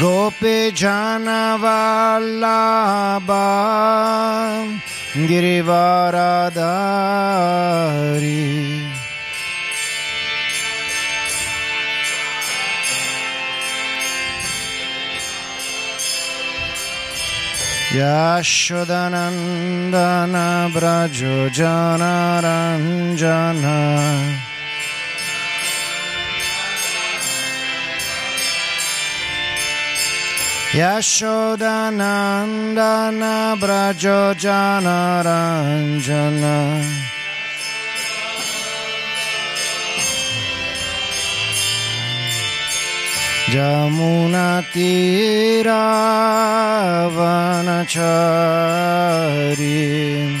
Gopi Jana Vallabha Girivaradari Gopi Jana Vallabha Girivaradari Yashodanandana Brajo Janaranjana Yashodanandana Brajo Janaranjana Jamunatiravanachari Jamunatiravanachari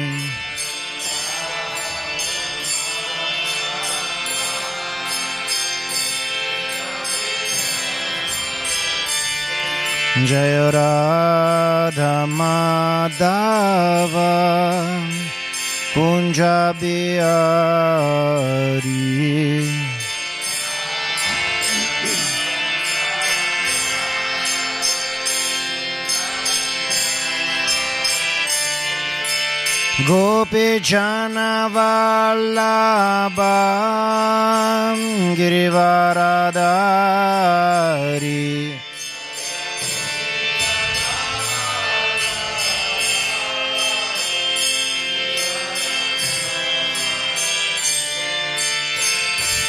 Bihari Jaya Radha Madhava Kunja Bihari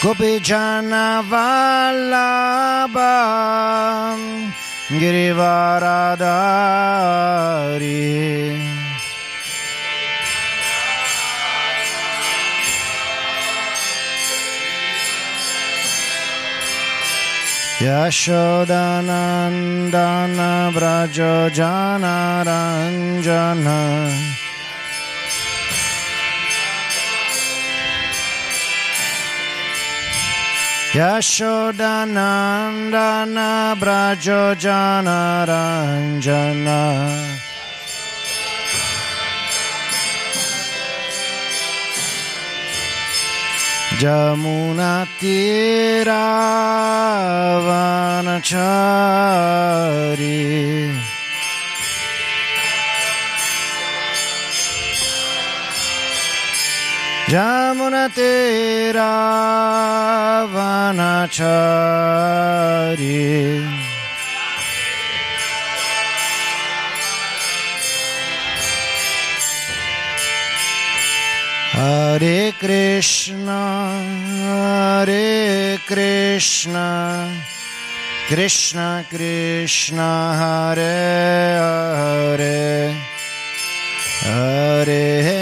Gopijana Vallabha Girivaradari. Yashodanandana Vrajo Jana Ranjana Yashodanandana Brajo Janaranjana Yashodanandana Jamunatiravanachari Jamunatiravanachari Hare Krishna, Hare Krishna, Krishna Krishna, Hare Hare, Hare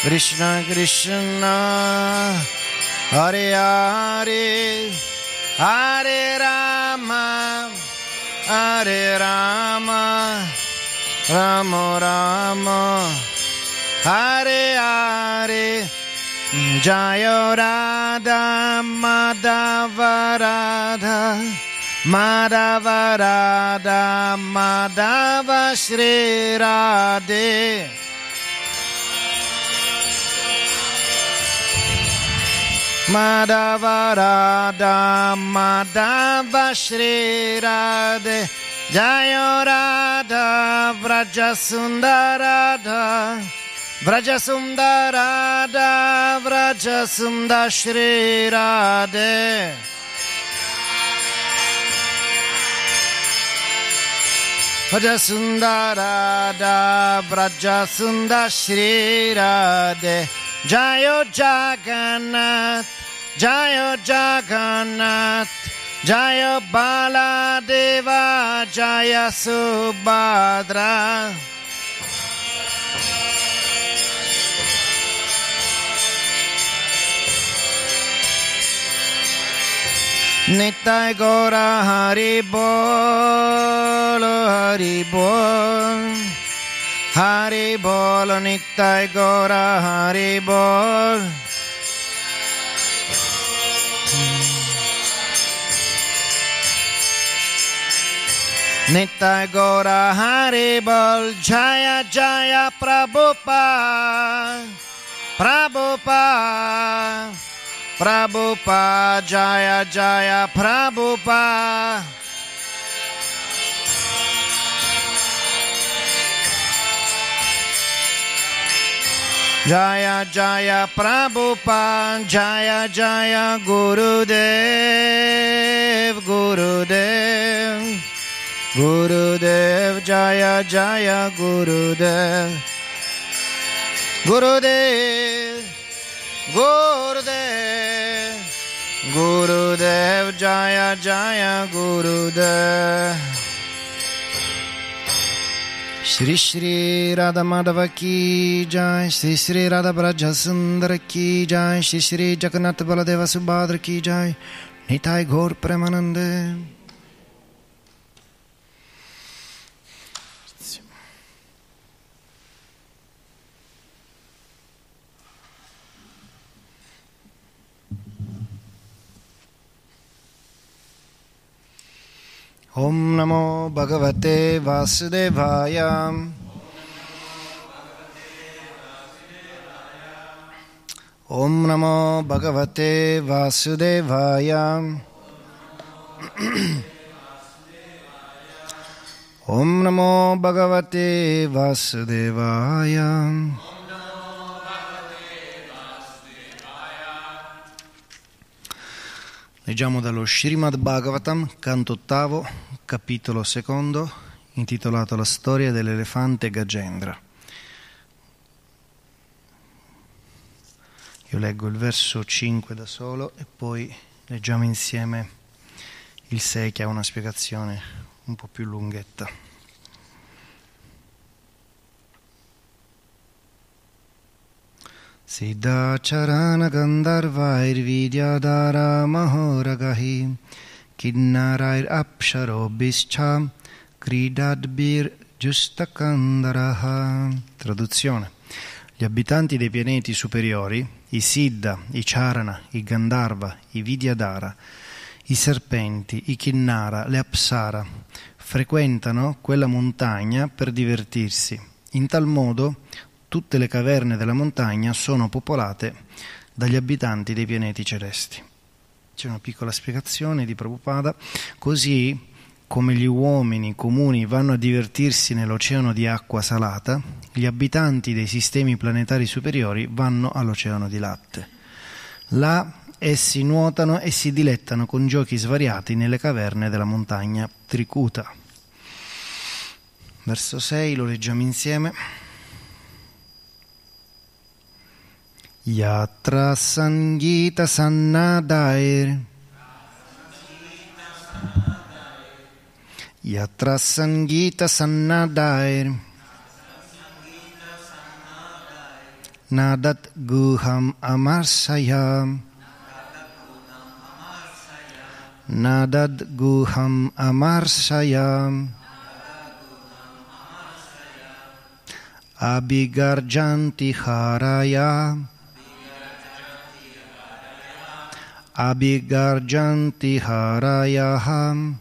Krishna Krishna, Hare Hare, Hare Rama, Hare Rama, Rama Rama, Hare Hare, Jaya Radha Madhava Radha, Madhava Radha Madhava Shri Radhe. Madhava Radha Madhava Shri Radhe Jaya Radha Vraja Sundarada Vraja Sundarada Vraja Sundar Shri Radhe Vraja Sundarada Vraja Sundar Shri Radhe Jayo Jagannath Jayo Jagannath Jaya Baladeva Jaya Subhadra. Nitai Gora Hari Bol Hari Bol Nitai Gora Hari Bol. Nitai Gora Hari Bol Jaya Jaya Prabhupada Prabhupada Prabhupada Jaya Jaya Prabhupada Jaya Jaya Prabhupada Jaya Jaya Gurudev Gurudev Gurudev Jaya Jaya Gurudev Gurudev Gurudev Gurudev Jaya Jaya Gurudev Shri Shri Radha Madhava Ki Jai Shri Shri Radha Braja Sundara Ki Jai Shri Shri Jagannath Baladeva Subhadra Ki Jai Nitai Gaur Premanande ॐ नमो भगवते वासुदेवाय ॐ नमो भगवते वासुदेवाय ॐ नमो भगवते वासुदेवाय Leggiamo dallo Srimad Bhagavatam, canto ottavo, capitolo secondo, intitolato La storia dell'elefante Gagendra. Io leggo il verso 5 da solo e poi leggiamo insieme il 6 che ha una spiegazione un po' più lunghetta. Siddhacharana Gandharvairvidyadara Mahoragahi Kinnarair Apsharobhischa Kridadbir Justakandaraha Traduzione Gli abitanti dei pianeti superiori, i Siddha, i Charana, i Gandharva, i Vidyadara, i serpenti, i Kinnara, le Apsara, frequentano quella montagna per divertirsi. In tal modo tutte le caverne della montagna sono popolate dagli abitanti dei pianeti celesti. C'è una piccola spiegazione di Prabhupada, così come gli uomini comuni vanno a divertirsi nell'oceano di acqua salata, gli abitanti dei sistemi planetari superiori vanno all'oceano di latte. Là essi nuotano e si dilettano con giochi svariati nelle caverne della montagna Trikuta. Verso 6 lo leggiamo insieme. Yatra Sangita Sannadair Yatra Sangita Sannadair Nadat Guham Amarsayam Nadad Guham Amarsayam Abhigarjanti Haraya Abhigarjanti Harayaham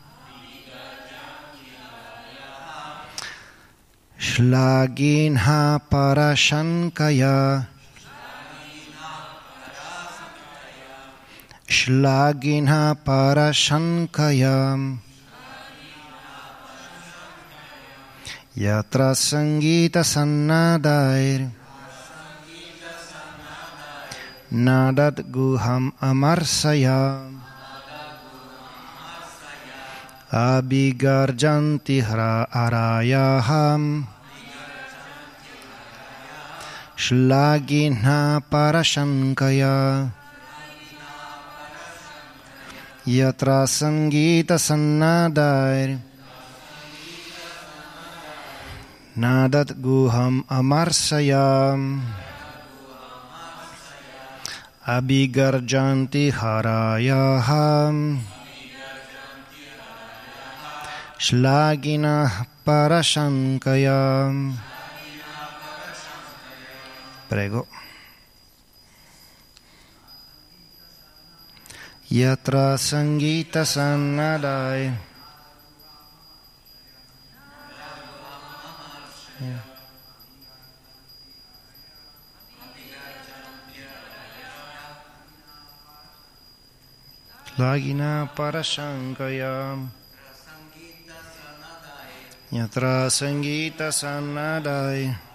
Shlaginha Parashankaya Shlaginha Parashankaya Yatra Sangita Sannadair Nadat Guham Amarsaya Abhigarjanti Arayaham. Shlaginha Parashankaya Yatra Sangita Sannadair. Nadat Guham Amarsayam Abhigarjanti Harayaham Shlagina Parashankaya Prego. Yatra Sangita Sannadai. Yeah. Lagina Parashankaya. Yatra Sangita Sannadai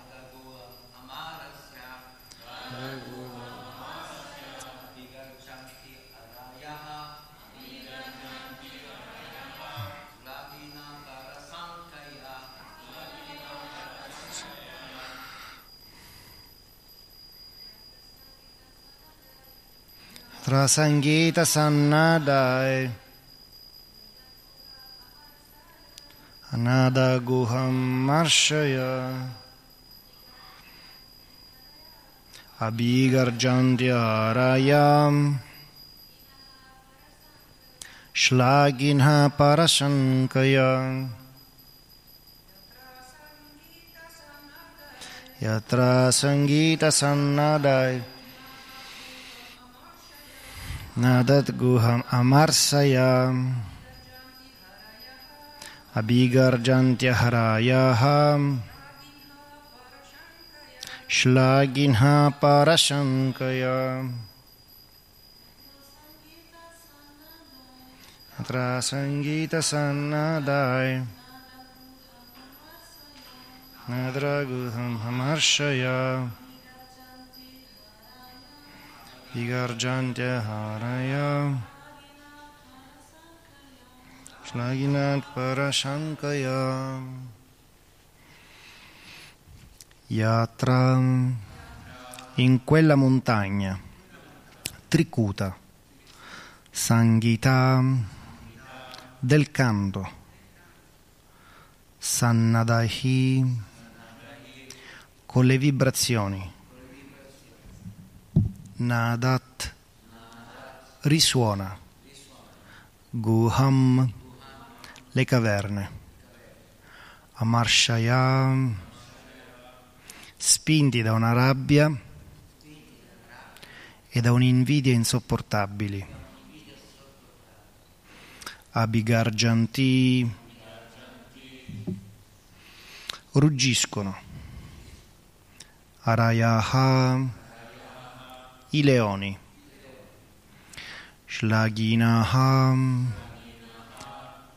Yatra Sangita Sannadai Anada Guham Marshaya Abhigarjantyarayam Shlaginha Parashankaya Yatra Sangita Sannadai Nadat Guham Amarsayam Abhigarjantyaharayaha Shlaginha Parashankaya Atra Sangita Sannadai Nadra Guham Hamarshaya Vigarjantya Haraya. Shlaginat Parashankaya. Yatra. In quella montagna Trikuta Sanghita del canto Sannadahi con le vibrazioni Nadat. Risuona. Guham. Le caverne. Amarshaya spinti da una rabbia e da un'invidia insopportabili. Abhigarjanti ruggiscono. Arayaha i leoni. Shlaginaha,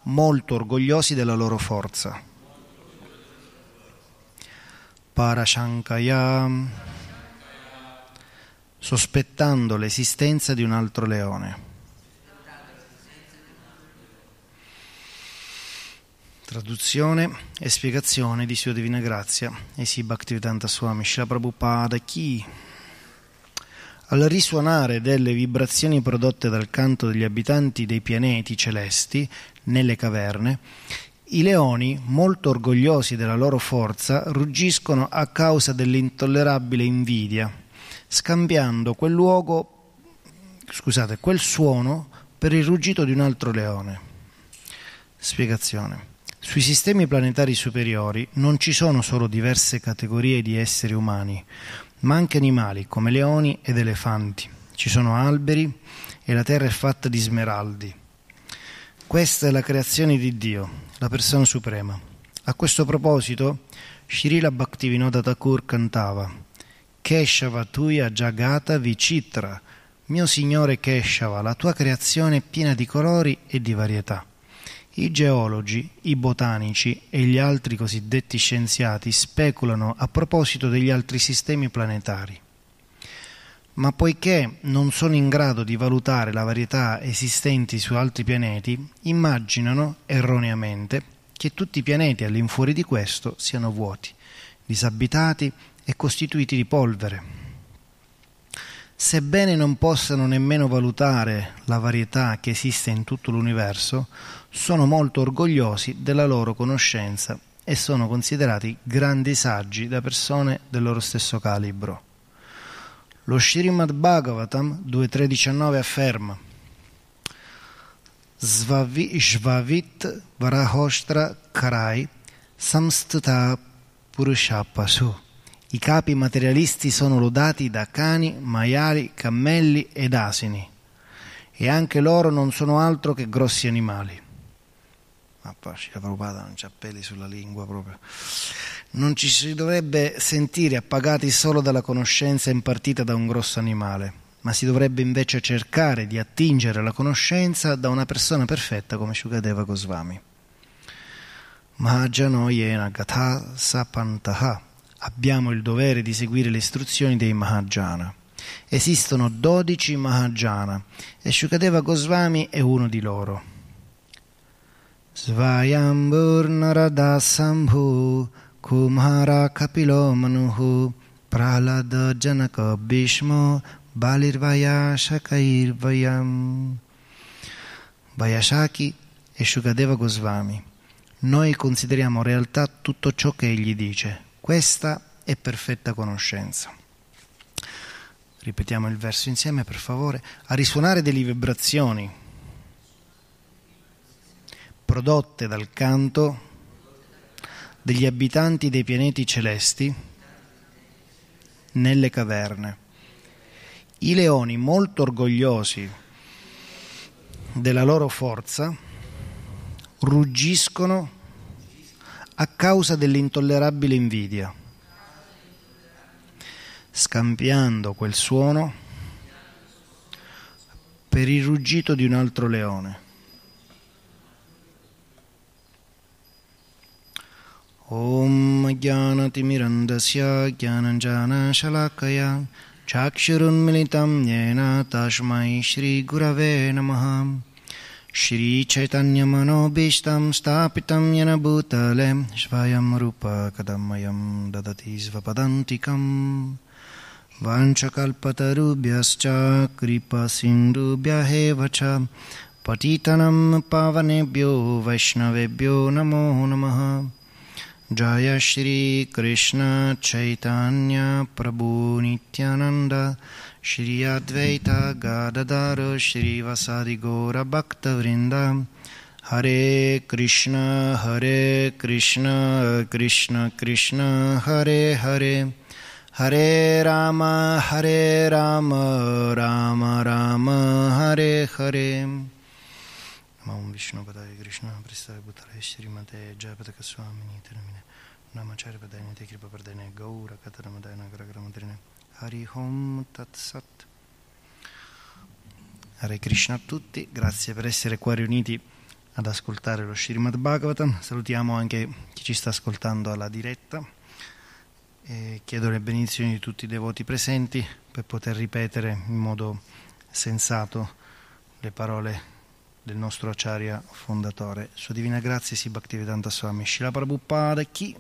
molto orgogliosi della loro forza. Parashankaya, sospettando l'esistenza di un altro leone. Traduzione e spiegazione di Sua Divina Grazia, Esi Bhaktivedanta Swami Shila Prabhupada Chi al risuonare delle vibrazioni prodotte dal canto degli abitanti dei pianeti celesti nelle caverne, i leoni, molto orgogliosi della loro forza, ruggiscono a causa dell'intollerabile invidia, scambiando quel luogo, scusate, quel suono per il ruggito di un altro leone. Spiegazione. Sui sistemi planetari superiori non ci sono solo diverse categorie di esseri umani, ma anche animali come leoni ed elefanti. Ci sono alberi e la terra è fatta di smeraldi. Questa è la creazione di Dio, la persona suprema. A questo proposito, Srila Bhaktivinoda Thakur cantava Keshava tuya jagata vichitra, mio signore Keshava, la tua creazione è piena di colori e di varietà. I geologi, i botanici e gli altri cosiddetti scienziati speculano a proposito degli altri sistemi planetari. Ma poiché non sono in grado di valutare la varietà esistenti su altri pianeti, immaginano erroneamente che tutti i pianeti all'infuori di questo siano vuoti, disabitati e costituiti di polvere. Sebbene non possano nemmeno valutare la varietà che esiste in tutto l'universo, sono molto orgogliosi della loro conoscenza e sono considerati grandi saggi da persone del loro stesso calibro. Lo Srimad Bhagavatam 2.3.19 afferma Svavit Varahostra Karai Samstata Purushapasu I capi materialisti sono lodati da cani, maiali, cammelli ed asini e anche loro non sono altro che grossi animali ma poi la Prabhupada non c'ha peli sulla lingua proprio. Non ci si dovrebbe sentire appagati solo dalla conoscenza impartita da un grosso animale, ma si dovrebbe invece cercare di attingere la conoscenza da una persona perfetta come Shukadeva Goswami. Mahajano Yena Gatha Sapantaha. Abbiamo il dovere di seguire le istruzioni dei Mahajana. Esistono dodici Mahajana e Shukadeva Goswami è uno di loro. Svayamburnarada Kumhara Kapilo Manuhu Prahlada Janaka Bhishmo Balirvayashakairvayam. Vayashaki e Shukadeva Goswami. Noi consideriamo realtà tutto ciò che egli dice. Questa è perfetta conoscenza. Ripetiamo il verso insieme per favore. A risuonare delle vibrazioni prodotte dal canto degli abitanti dei pianeti celesti nelle caverne. I leoni molto orgogliosi della loro forza ruggiscono a causa dell'intollerabile invidia scambiando quel suono per il ruggito di un altro leone. Om Jnanatimirandasya Jnananjana Shalakaya Chakshurunmilitam Yena Tashmai Shri श्रीचैतन्यमनोभीष्टं स्थापितं येन भूतले स्वयं रूप कदमयं ददति स्वपदन्तिकम् वाञ्छकल्पतरुभ्यश्च कृपसिन्धुभ्यः च पतितनं पावनेभ्यो वैष्णवेभ्यो नमो नमः Jaya Shri Krishna Chaitanya Prabhu Nityananda Shri Advaita Gadadara Shri Vasadi Gora Bhakta Vrinda Hare Krishna Hare Krishna Krishna Krishna Hare Hare Hare Rama Hare Rama Rama Rama Hare Hare Namo Vishnu Padaya Krishna, Prestare Bhuttare Shrimate, Jayapataka Swamini, Termine, Namacharya Padayani, Te Kripa Pardane, Gaura Kataramadayana, Gragaramadrine, Hari Hom Tat Sat. Hare Krishna a tutti, grazie per essere qua riuniti ad ascoltare lo Srimad Bhagavatam. Salutiamo anche chi ci sta ascoltando alla diretta e chiedo le benedizioni di tutti i devoti presenti per poter ripetere in modo sensato le parole del nostro acciaria fondatore. Sua Divina Grazia si Bhaktivedanta Swami Shila Prabhupada chi?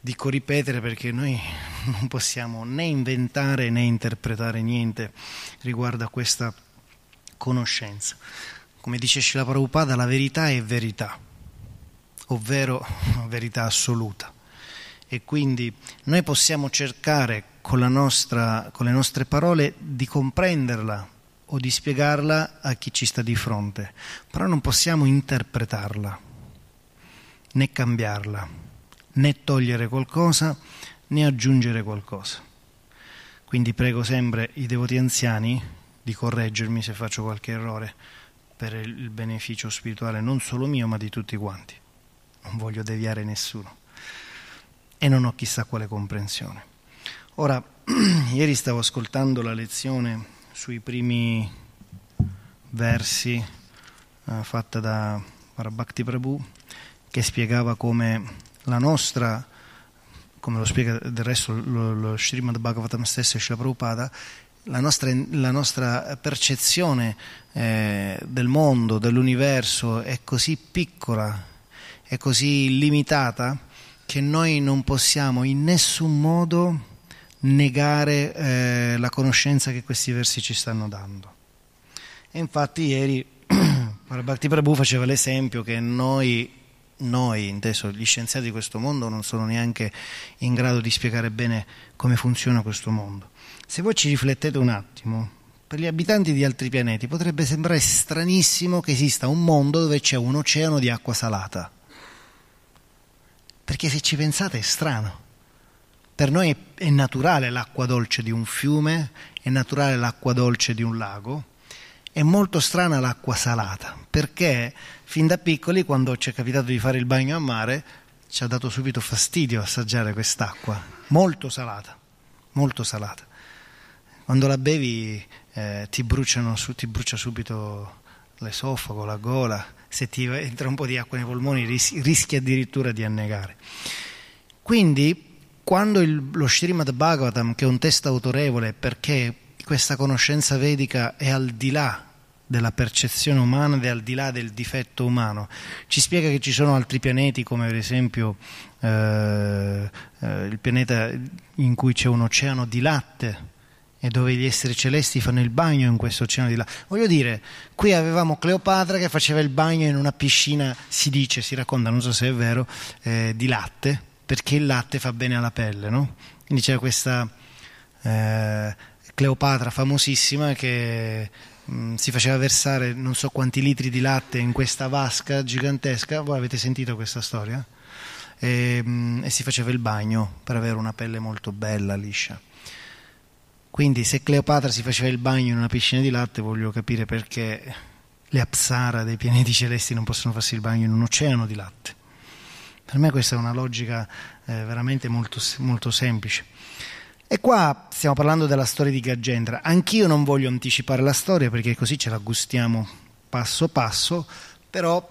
Dico ripetere perché noi non possiamo né inventare né interpretare niente riguardo a questa conoscenza. Come dice Shila Prabhupada, la verità è verità ovvero verità assoluta. E quindi noi possiamo cercare con, nostra, con le nostre parole di comprenderla o di spiegarla a chi ci sta di fronte, però non possiamo interpretarla, né cambiarla, né togliere qualcosa, né aggiungere qualcosa. Quindi prego sempre i devoti anziani di correggermi se faccio qualche errore per il beneficio spirituale non solo mio ma di tutti quanti non voglio deviare nessuno e non ho chissà quale comprensione. Ora, ieri stavo ascoltando la lezione sui primi versi eh, fatta da Bhakti Prabhu che spiegava come la nostra, come lo spiega del resto lo, lo Srimad Bhagavatam stesso e Srila Prabhupada, la nostra, la nostra percezione eh, del mondo, dell'universo è così piccola è così limitata che noi non possiamo in nessun modo negare eh, la conoscenza che questi versi ci stanno dando. E infatti ieri Bhakti Prabhu faceva l'esempio che noi, noi, inteso gli scienziati di questo mondo, non sono neanche in grado di spiegare bene come funziona questo mondo. Se voi ci riflettete un attimo, per gli abitanti di altri pianeti potrebbe sembrare stranissimo che esista un mondo dove c'è un oceano di acqua salata perché se ci pensate è strano. Per noi è naturale l'acqua dolce di un fiume, è naturale l'acqua dolce di un lago, è molto strana l'acqua salata, perché fin da piccoli, quando ci è capitato di fare il bagno a mare, ci ha dato subito fastidio assaggiare quest'acqua, molto salata, molto salata. Quando la bevi eh, ti, bruciano, ti brucia subito l'esofago, la gola, se ti entra un po' di acqua nei polmoni ris- rischi addirittura di annegare. Quindi, quando il, lo Srimad Bhagavatam, che è un testo autorevole perché questa conoscenza vedica è al di là della percezione umana ed è al di là del difetto umano. Ci spiega che ci sono altri pianeti come per esempio eh, eh, il pianeta in cui c'è un oceano di latte e dove gli esseri celesti fanno il bagno in questo oceano di latte. Voglio dire, qui avevamo Cleopatra che faceva il bagno in una piscina, si dice, si racconta, non so se è vero, eh, di latte, perché il latte fa bene alla pelle, no? Quindi c'era questa eh, Cleopatra famosissima che Mm, si faceva versare non so quanti litri di latte in questa vasca gigantesca, voi avete sentito questa storia? E, mm, e si faceva il bagno per avere una pelle molto bella, liscia. Quindi se Cleopatra si faceva il bagno in una piscina di latte, voglio capire perché le apsara dei pianeti celesti non possono farsi il bagno in un oceano di latte. Per me questa è una logica eh, veramente molto, molto semplice. E qua stiamo parlando della storia di Gaggendra. Anch'io non voglio anticipare la storia perché così ce la gustiamo passo passo, però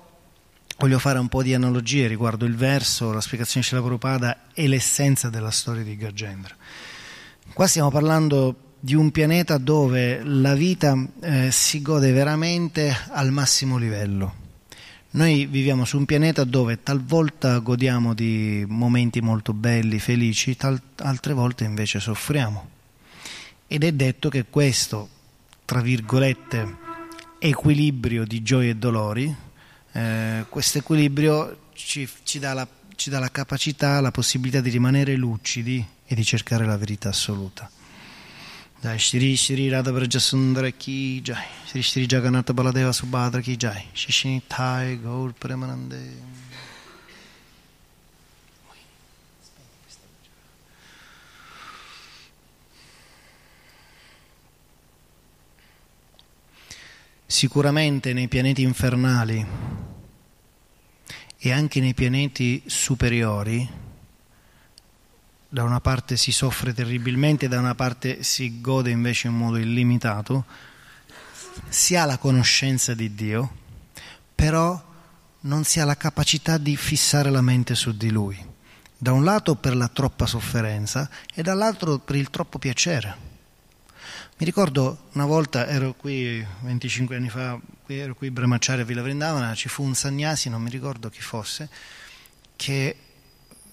voglio fare un po' di analogie riguardo il verso, la spiegazione di Prabhupada e l'essenza della storia di Gaggendra. Qua stiamo parlando di un pianeta dove la vita eh, si gode veramente al massimo livello noi viviamo su un pianeta dove talvolta godiamo di momenti molto belli, felici, tal- altre volte invece soffriamo. Ed è detto che questo, tra virgolette, equilibrio di gioie e dolori, eh, questo equilibrio ci, ci, ci dà la capacità, la possibilità di rimanere lucidi e di cercare la verità assoluta. Jai Shri Shri Radha Braja Sundara Ki Jai. Shri Shri Jagannatha Baladeva Subhadra Ki Jai. Shishini Thai Gaur Premanande Sicuramente nei pianeti infernali e anche nei pianeti superiori da una parte si soffre terribilmente, da una parte si gode invece in modo illimitato, si ha la conoscenza di Dio, però non si ha la capacità di fissare la mente su di Lui, da un lato per la troppa sofferenza e dall'altro per il troppo piacere. Mi ricordo una volta, ero qui 25 anni fa, ero qui a Brahmacharya a Villa Vrindavana, ci fu un sannyasi, non mi ricordo chi fosse, che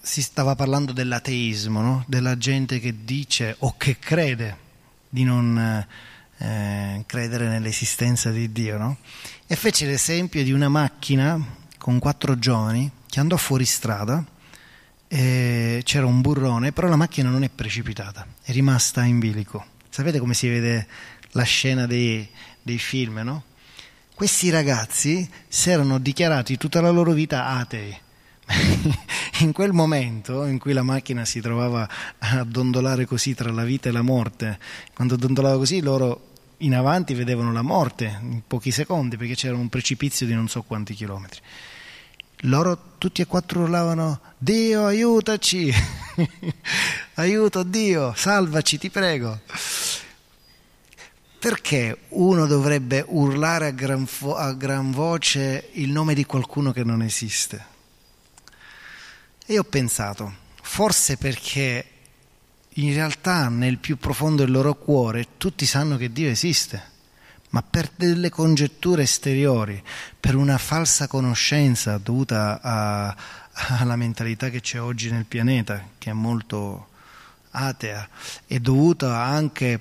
si stava parlando dell'ateismo, no? della gente che dice o che crede di non eh, credere nell'esistenza di Dio. No? E fece l'esempio di una macchina con quattro giovani che andò fuori strada, c'era un burrone, però la macchina non è precipitata, è rimasta in bilico. Sapete come si vede la scena dei, dei film, no? Questi ragazzi si erano dichiarati tutta la loro vita atei in quel momento in cui la macchina si trovava a dondolare così tra la vita e la morte, quando dondolava così loro in avanti vedevano la morte in pochi secondi perché c'era un precipizio di non so quanti chilometri. Loro tutti e quattro urlavano Dio aiutaci, aiuto Dio, salvaci ti prego. Perché uno dovrebbe urlare a gran, fo- a gran voce il nome di qualcuno che non esiste? E ho pensato, forse perché in realtà nel più profondo del loro cuore tutti sanno che Dio esiste, ma per delle congetture esteriori, per una falsa conoscenza dovuta a, alla mentalità che c'è oggi nel pianeta, che è molto atea, e dovuta anche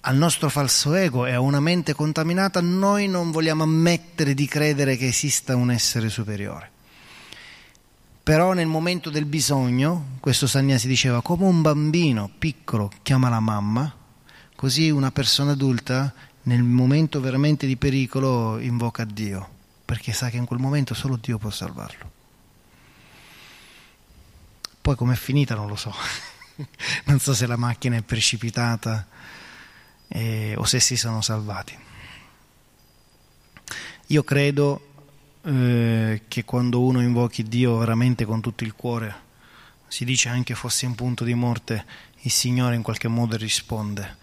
al nostro falso ego e a una mente contaminata, noi non vogliamo ammettere di credere che esista un essere superiore. Però nel momento del bisogno, questo Sagnasi diceva, come un bambino piccolo chiama la mamma, così una persona adulta nel momento veramente di pericolo invoca Dio, perché sa che in quel momento solo Dio può salvarlo. Poi com'è finita non lo so, non so se la macchina è precipitata eh, o se si sono salvati. Io credo eh, che quando uno invochi Dio veramente con tutto il cuore, si dice anche fosse in punto di morte, il Signore in qualche modo risponde,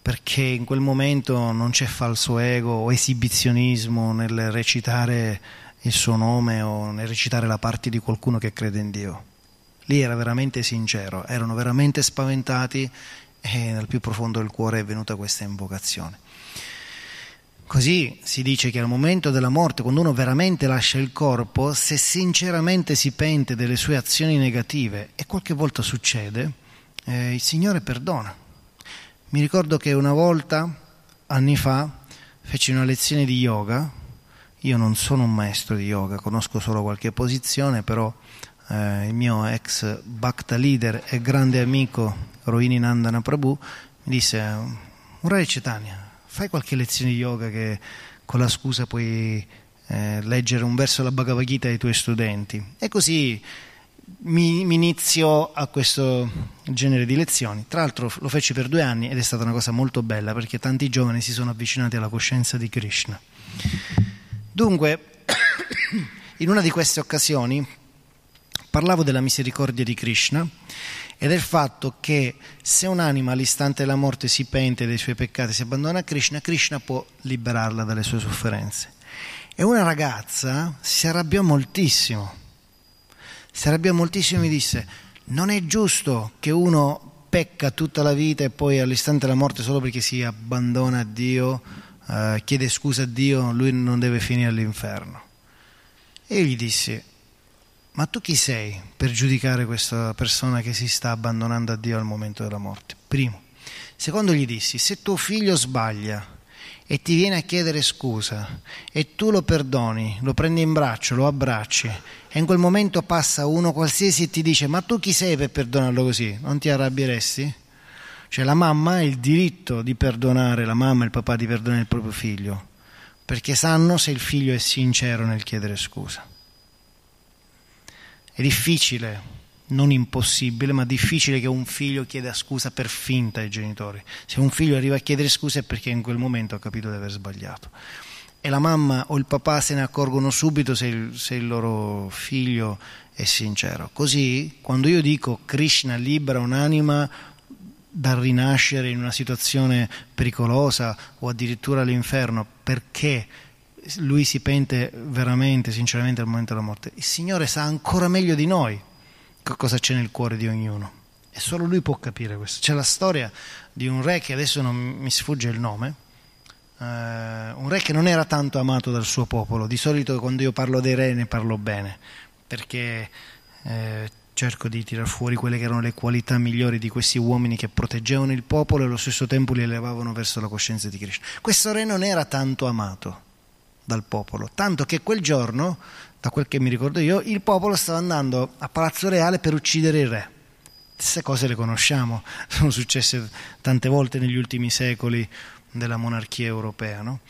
perché in quel momento non c'è falso ego o esibizionismo nel recitare il suo nome o nel recitare la parte di qualcuno che crede in Dio. Lì era veramente sincero, erano veramente spaventati e nel più profondo del cuore è venuta questa invocazione. Così si dice che al momento della morte, quando uno veramente lascia il corpo, se sinceramente si pente delle sue azioni negative, e qualche volta succede, eh, il Signore perdona. Mi ricordo che una volta, anni fa, feci una lezione di yoga. Io non sono un maestro di yoga, conosco solo qualche posizione, però eh, il mio ex Bhakta leader e grande amico Rohini Nandana Prabhu mi disse, Murari Cetania, fai qualche lezione di yoga che con la scusa puoi eh, leggere un verso della Bhagavad Gita ai tuoi studenti. E così mi, mi inizio a questo genere di lezioni. Tra l'altro lo feci per due anni ed è stata una cosa molto bella perché tanti giovani si sono avvicinati alla coscienza di Krishna. Dunque, in una di queste occasioni parlavo della misericordia di Krishna e del fatto che se un'anima all'istante della morte si pente dei suoi peccati, si abbandona a Krishna, Krishna può liberarla dalle sue sofferenze. E una ragazza si arrabbiò moltissimo, si arrabbiò moltissimo e mi disse, non è giusto che uno pecca tutta la vita e poi all'istante della morte solo perché si abbandona a Dio, eh, chiede scusa a Dio, lui non deve finire all'inferno. E io gli dissi, ma tu chi sei per giudicare questa persona che si sta abbandonando a Dio al momento della morte? Primo. Secondo gli dissi, se tuo figlio sbaglia e ti viene a chiedere scusa e tu lo perdoni, lo prendi in braccio, lo abbracci e in quel momento passa uno qualsiasi e ti dice ma tu chi sei per perdonarlo così? Non ti arrabbieresti? Cioè la mamma ha il diritto di perdonare, la mamma e il papà di perdonare il proprio figlio, perché sanno se il figlio è sincero nel chiedere scusa. È difficile, non impossibile, ma difficile che un figlio chieda scusa per finta ai genitori. Se un figlio arriva a chiedere scusa è perché in quel momento ha capito di aver sbagliato. E la mamma o il papà se ne accorgono subito se il, se il loro figlio è sincero. Così, quando io dico Krishna libera un'anima dal rinascere in una situazione pericolosa o addirittura all'inferno, perché lui si pente veramente, sinceramente al momento della morte. Il Signore sa ancora meglio di noi cosa c'è nel cuore di ognuno e solo lui può capire questo. C'è la storia di un re che adesso non mi sfugge il nome, uh, un re che non era tanto amato dal suo popolo. Di solito quando io parlo dei re ne parlo bene, perché eh, cerco di tirar fuori quelle che erano le qualità migliori di questi uomini che proteggevano il popolo e allo stesso tempo li elevavano verso la coscienza di Krishna. Questo re non era tanto amato dal popolo, tanto che quel giorno, da quel che mi ricordo io, il popolo stava andando a Palazzo Reale per uccidere il re. Queste cose le conosciamo, sono successe tante volte negli ultimi secoli della monarchia europea. No?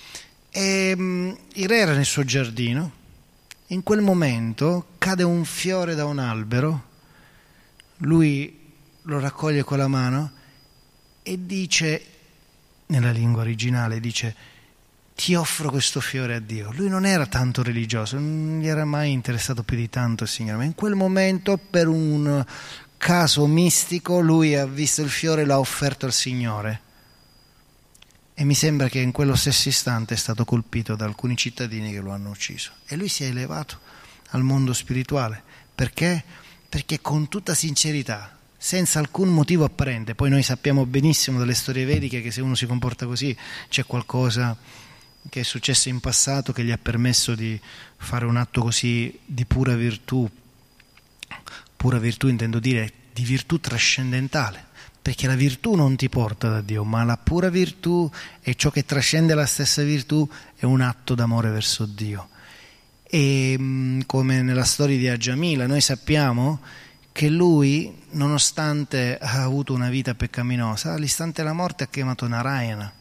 E, um, il re era nel suo giardino, in quel momento cade un fiore da un albero, lui lo raccoglie con la mano e dice, nella lingua originale, dice ti offro questo fiore a Dio. Lui non era tanto religioso, non gli era mai interessato più di tanto il Signore, ma in quel momento per un caso mistico lui ha visto il fiore e l'ha offerto al Signore. E mi sembra che in quello stesso istante è stato colpito da alcuni cittadini che lo hanno ucciso. E lui si è elevato al mondo spirituale. Perché? Perché con tutta sincerità, senza alcun motivo apparente, poi noi sappiamo benissimo dalle storie vediche che se uno si comporta così c'è qualcosa che è successo in passato che gli ha permesso di fare un atto così di pura virtù, pura virtù intendo dire di virtù trascendentale, perché la virtù non ti porta da Dio, ma la pura virtù e ciò che trascende la stessa virtù è un atto d'amore verso Dio. E mm, come nella storia di Agiamila, noi sappiamo che lui, nonostante ha avuto una vita peccaminosa, all'istante della morte ha chiamato Narayana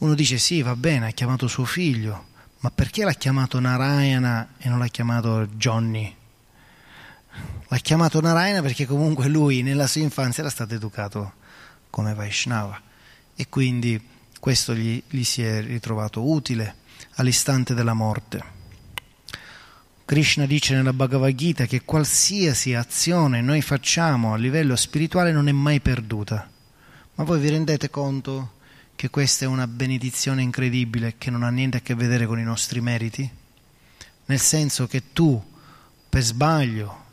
uno dice sì, va bene, ha chiamato suo figlio, ma perché l'ha chiamato Narayana e non l'ha chiamato Johnny? L'ha chiamato Narayana perché comunque lui nella sua infanzia era stato educato come Vaishnava e quindi questo gli, gli si è ritrovato utile all'istante della morte. Krishna dice nella Bhagavad Gita che qualsiasi azione noi facciamo a livello spirituale non è mai perduta. Ma voi vi rendete conto che questa è una benedizione incredibile che non ha niente a che vedere con i nostri meriti? Nel senso che tu, per sbaglio,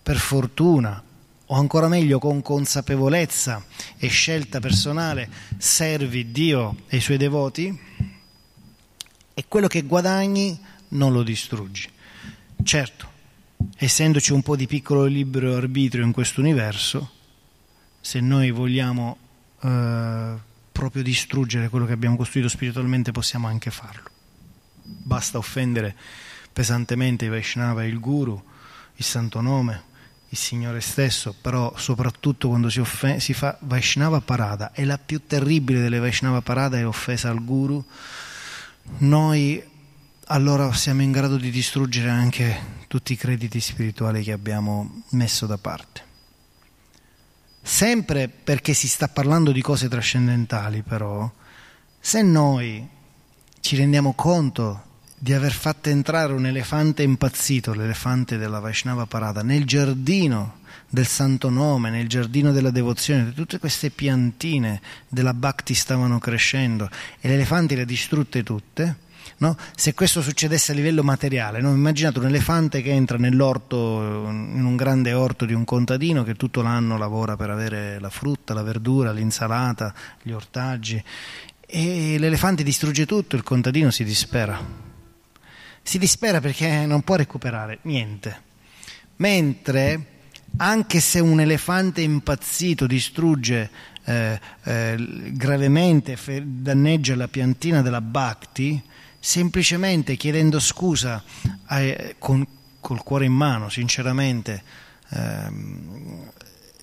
per fortuna, o ancora meglio con consapevolezza e scelta personale, servi Dio e i suoi devoti? e quello che guadagni non lo distruggi. Certo, essendoci un po' di piccolo libero arbitrio in questo universo, se noi vogliamo eh, proprio distruggere quello che abbiamo costruito spiritualmente possiamo anche farlo. Basta offendere pesantemente i Vaishnava il Guru, il Santo Nome, il Signore stesso, però soprattutto quando si, offen- si fa Vaishnava Parada, e la più terribile delle Vaishnava Parada è offesa al Guru, noi allora siamo in grado di distruggere anche tutti i crediti spirituali che abbiamo messo da parte. Sempre perché si sta parlando di cose trascendentali, però, se noi ci rendiamo conto di aver fatto entrare un elefante impazzito, l'elefante della Vaishnava Parada, nel giardino del santo nome, nel giardino della devozione, tutte queste piantine della Bhakti stavano crescendo e l'elefante le ha distrutte tutte, No? Se questo succedesse a livello materiale, no? immaginate un elefante che entra nell'orto, in un grande orto di un contadino che tutto l'anno lavora per avere la frutta, la verdura, l'insalata, gli ortaggi e l'elefante distrugge tutto, il contadino si dispera. Si dispera perché non può recuperare niente. Mentre anche se un elefante impazzito distrugge eh, eh, gravemente, danneggia la piantina della Bhakti, semplicemente chiedendo scusa eh, con, col cuore in mano, sinceramente, ehm,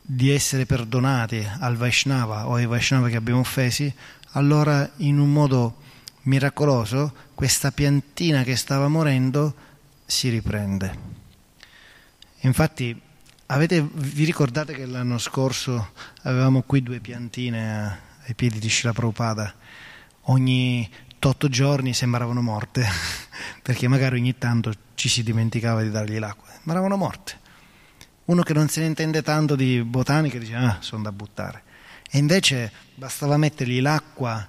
di essere perdonati al Vaishnava o ai Vaishnava che abbiamo offesi, allora in un modo miracoloso questa piantina che stava morendo si riprende. Infatti, avete, vi ricordate che l'anno scorso avevamo qui due piantine ai piedi di Shila Prabhupada? Ogni otto giorni sembravano morte, perché magari ogni tanto ci si dimenticava di dargli l'acqua, sembravano morte. Uno che non se ne intende tanto di botanica dice, ah, sono da buttare. E invece bastava mettergli l'acqua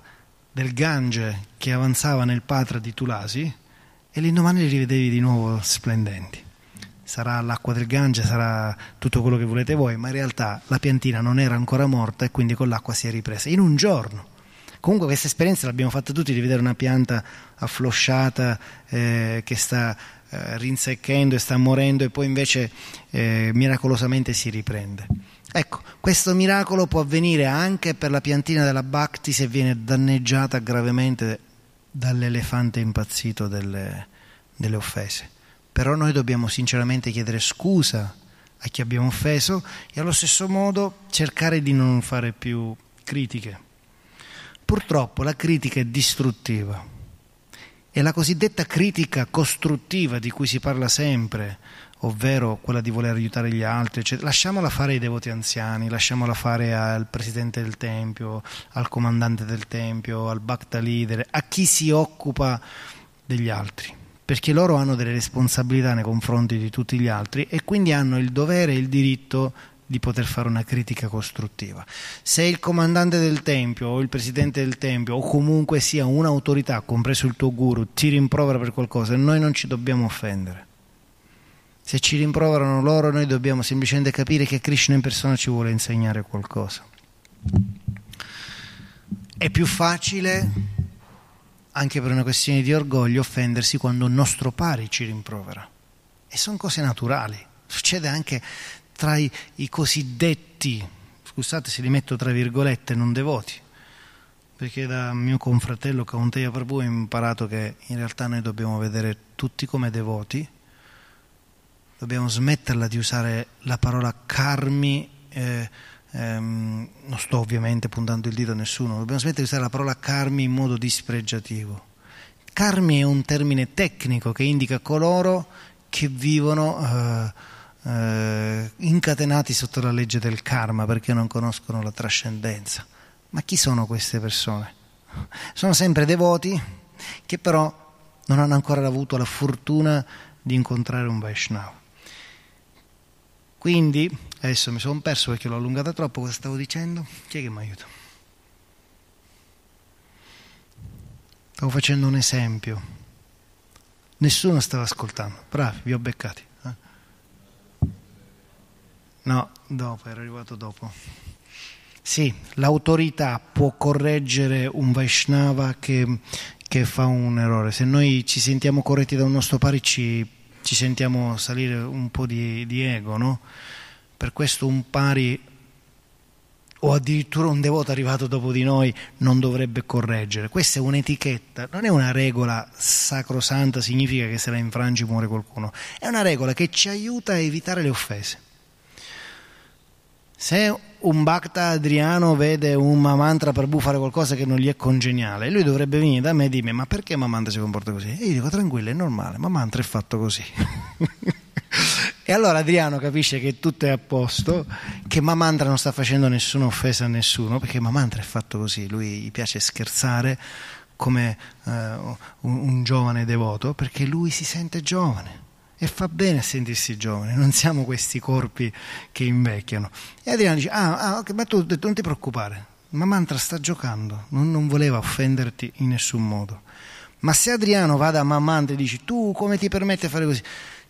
del Gange che avanzava nel patra di Tulasi e l'indomani li rivedevi di nuovo splendenti. Sarà l'acqua del Gange, sarà tutto quello che volete voi, ma in realtà la piantina non era ancora morta e quindi con l'acqua si è ripresa in un giorno. Comunque questa esperienza l'abbiamo fatta tutti di vedere una pianta afflosciata eh, che sta eh, rinsecchendo e sta morendo e poi invece eh, miracolosamente si riprende. Ecco, questo miracolo può avvenire anche per la piantina della Bhakti se viene danneggiata gravemente dall'elefante impazzito delle, delle offese. Però noi dobbiamo sinceramente chiedere scusa a chi abbiamo offeso e allo stesso modo cercare di non fare più critiche Purtroppo la critica è distruttiva. E la cosiddetta critica costruttiva di cui si parla sempre, ovvero quella di voler aiutare gli altri, eccetera, lasciamola fare ai devoti anziani, lasciamola fare al presidente del tempio, al comandante del tempio, al bhakta leader, a chi si occupa degli altri, perché loro hanno delle responsabilità nei confronti di tutti gli altri e quindi hanno il dovere e il diritto di poter fare una critica costruttiva. Se il comandante del tempio o il presidente del tempio o comunque sia un'autorità, compreso il tuo guru, ti rimprovera per qualcosa, noi non ci dobbiamo offendere. Se ci rimproverano loro, noi dobbiamo semplicemente capire che Krishna in persona ci vuole insegnare qualcosa. È più facile, anche per una questione di orgoglio, offendersi quando un nostro pari ci rimprovera. E sono cose naturali. Succede anche tra i, i cosiddetti, scusate se li metto tra virgolette, non devoti, perché da mio confratello Kaunteya Prabhu ho imparato che in realtà noi dobbiamo vedere tutti come devoti, dobbiamo smetterla di usare la parola karmi, eh, ehm, non sto ovviamente puntando il dito a nessuno, dobbiamo smettere di usare la parola karmi in modo dispregiativo. Karmi è un termine tecnico che indica coloro che vivono... Eh, eh, incatenati sotto la legge del karma perché non conoscono la trascendenza. Ma chi sono queste persone? Sono sempre devoti che però non hanno ancora avuto la fortuna di incontrare un Vaishnava. Quindi, adesso mi sono perso perché l'ho allungata troppo, cosa stavo dicendo? Chi è che mi aiuta? Stavo facendo un esempio. Nessuno stava ascoltando. Bravi, vi ho beccati. No, dopo, era arrivato dopo. Sì, l'autorità può correggere un Vaishnava che, che fa un errore. Se noi ci sentiamo corretti da un nostro pari ci, ci sentiamo salire un po' di, di ego, no? Per questo un pari o addirittura un devoto arrivato dopo di noi non dovrebbe correggere. Questa è un'etichetta, non è una regola sacrosanta, significa che se la infrangi muore qualcuno, è una regola che ci aiuta a evitare le offese. Se un Bhakta Adriano vede un Mamantra Prabhu fare qualcosa che non gli è congeniale, lui dovrebbe venire da me e dirmi ma perché Mamantra si comporta così? E io dico tranquillo, è normale, Mamantra è fatto così. E allora Adriano capisce che tutto è a posto, che Mamantra non sta facendo nessuna offesa a nessuno, perché Mamantra è fatto così, lui gli piace scherzare come uh, un, un giovane devoto, perché lui si sente giovane e fa bene a sentirsi giovane, non siamo questi corpi che invecchiano. E Adriano dice, ah, ah ma tu non ti preoccupare, Mamantra sta giocando, non, non, voleva offenderti in nessun modo. Ma se Adriano va da Mamantra e dice, tu come ti permette di fare così?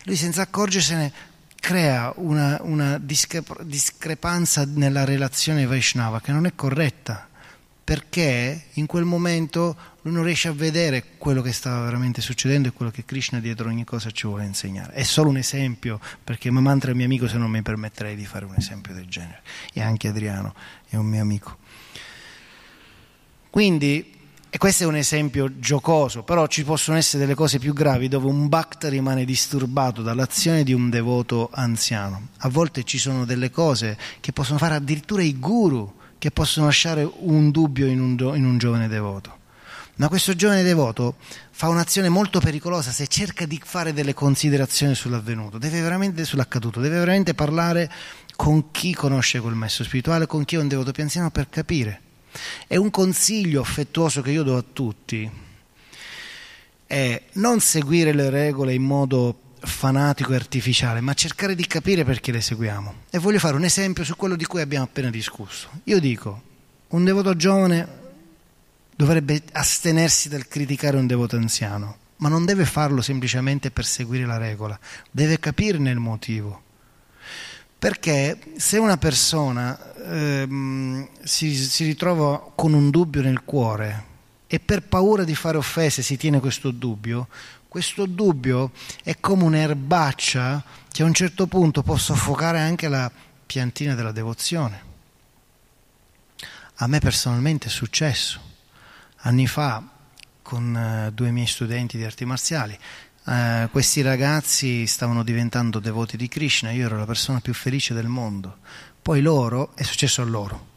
lui senza accorgersene crea una, una discrepanza nella relazione Vaishnava che non è corretta perché in quel momento lui non riesce a vedere quello che stava veramente succedendo e quello che Krishna dietro ogni cosa ci vuole insegnare. È solo un esempio, perché Mamantra è mio amico se non mi permetterei di fare un esempio del genere. E anche Adriano è un mio amico. Quindi e questo è un esempio giocoso, però ci possono essere delle cose più gravi dove un bhakta rimane disturbato dall'azione di un devoto anziano. A volte ci sono delle cose che possono fare addirittura i guru, che possono lasciare un dubbio in un, in un giovane devoto. Ma questo giovane devoto fa un'azione molto pericolosa se cerca di fare delle considerazioni sull'avvenuto, deve sull'accaduto, deve veramente parlare con chi conosce quel maestro spirituale, con chi è un devoto più anziano per capire. E un consiglio affettuoso che io do a tutti è non seguire le regole in modo fanatico e artificiale, ma cercare di capire perché le seguiamo. E voglio fare un esempio su quello di cui abbiamo appena discusso. Io dico, un devoto giovane dovrebbe astenersi dal criticare un devoto anziano, ma non deve farlo semplicemente per seguire la regola, deve capirne il motivo. Perché se una persona ehm, si, si ritrova con un dubbio nel cuore e per paura di fare offese si tiene questo dubbio, questo dubbio è come un'erbaccia che a un certo punto può soffocare anche la piantina della devozione. A me personalmente è successo. Anni fa, con eh, due miei studenti di arti marziali, eh, questi ragazzi stavano diventando devoti di Krishna, io ero la persona più felice del mondo. Poi loro, è successo a loro,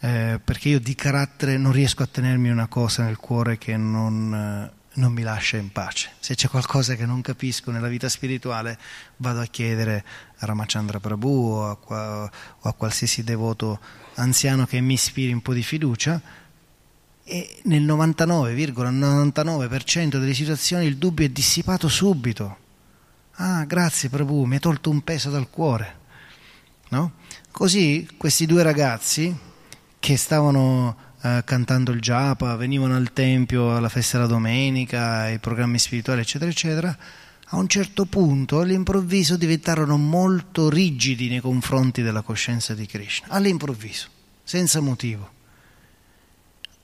eh, perché io di carattere non riesco a tenermi una cosa nel cuore che non, eh, non mi lascia in pace. Se c'è qualcosa che non capisco nella vita spirituale, vado a chiedere a Ramachandra Prabhu o a, o a qualsiasi devoto anziano che mi ispiri un po' di fiducia e nel 99,99% delle situazioni il dubbio è dissipato subito. Ah, grazie Prabhu, mi hai tolto un peso dal cuore. No? Così questi due ragazzi che stavano eh, cantando il japa, venivano al tempio alla festa della domenica, ai programmi spirituali, eccetera, eccetera, a un certo punto all'improvviso diventarono molto rigidi nei confronti della coscienza di Krishna, all'improvviso, senza motivo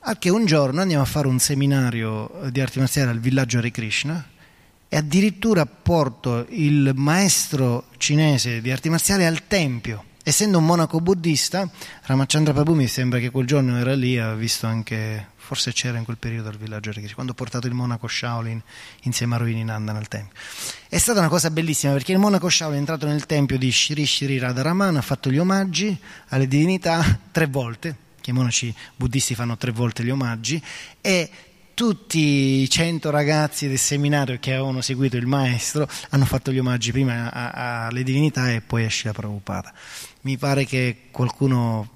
a che un giorno andiamo a fare un seminario di arti marziali al villaggio Hare Krishna e addirittura porto il maestro cinese di arti marziali al tempio. Essendo un monaco buddista, Ramachandra Prabhu mi sembra che quel giorno era lì, ha visto anche, forse c'era in quel periodo al villaggio Krishna, quando ho portato il monaco Shaolin insieme a Rovini Nanda nel tempio. È stata una cosa bellissima perché il monaco Shaolin è entrato nel tempio di Shri Shri Radharaman, ha fatto gli omaggi alle divinità tre volte, che i monaci buddisti fanno tre volte gli omaggi, e tutti i cento ragazzi del seminario che avevano seguito il maestro hanno fatto gli omaggi prima alle divinità e poi a Shila Prabhupada. Mi pare che qualcuno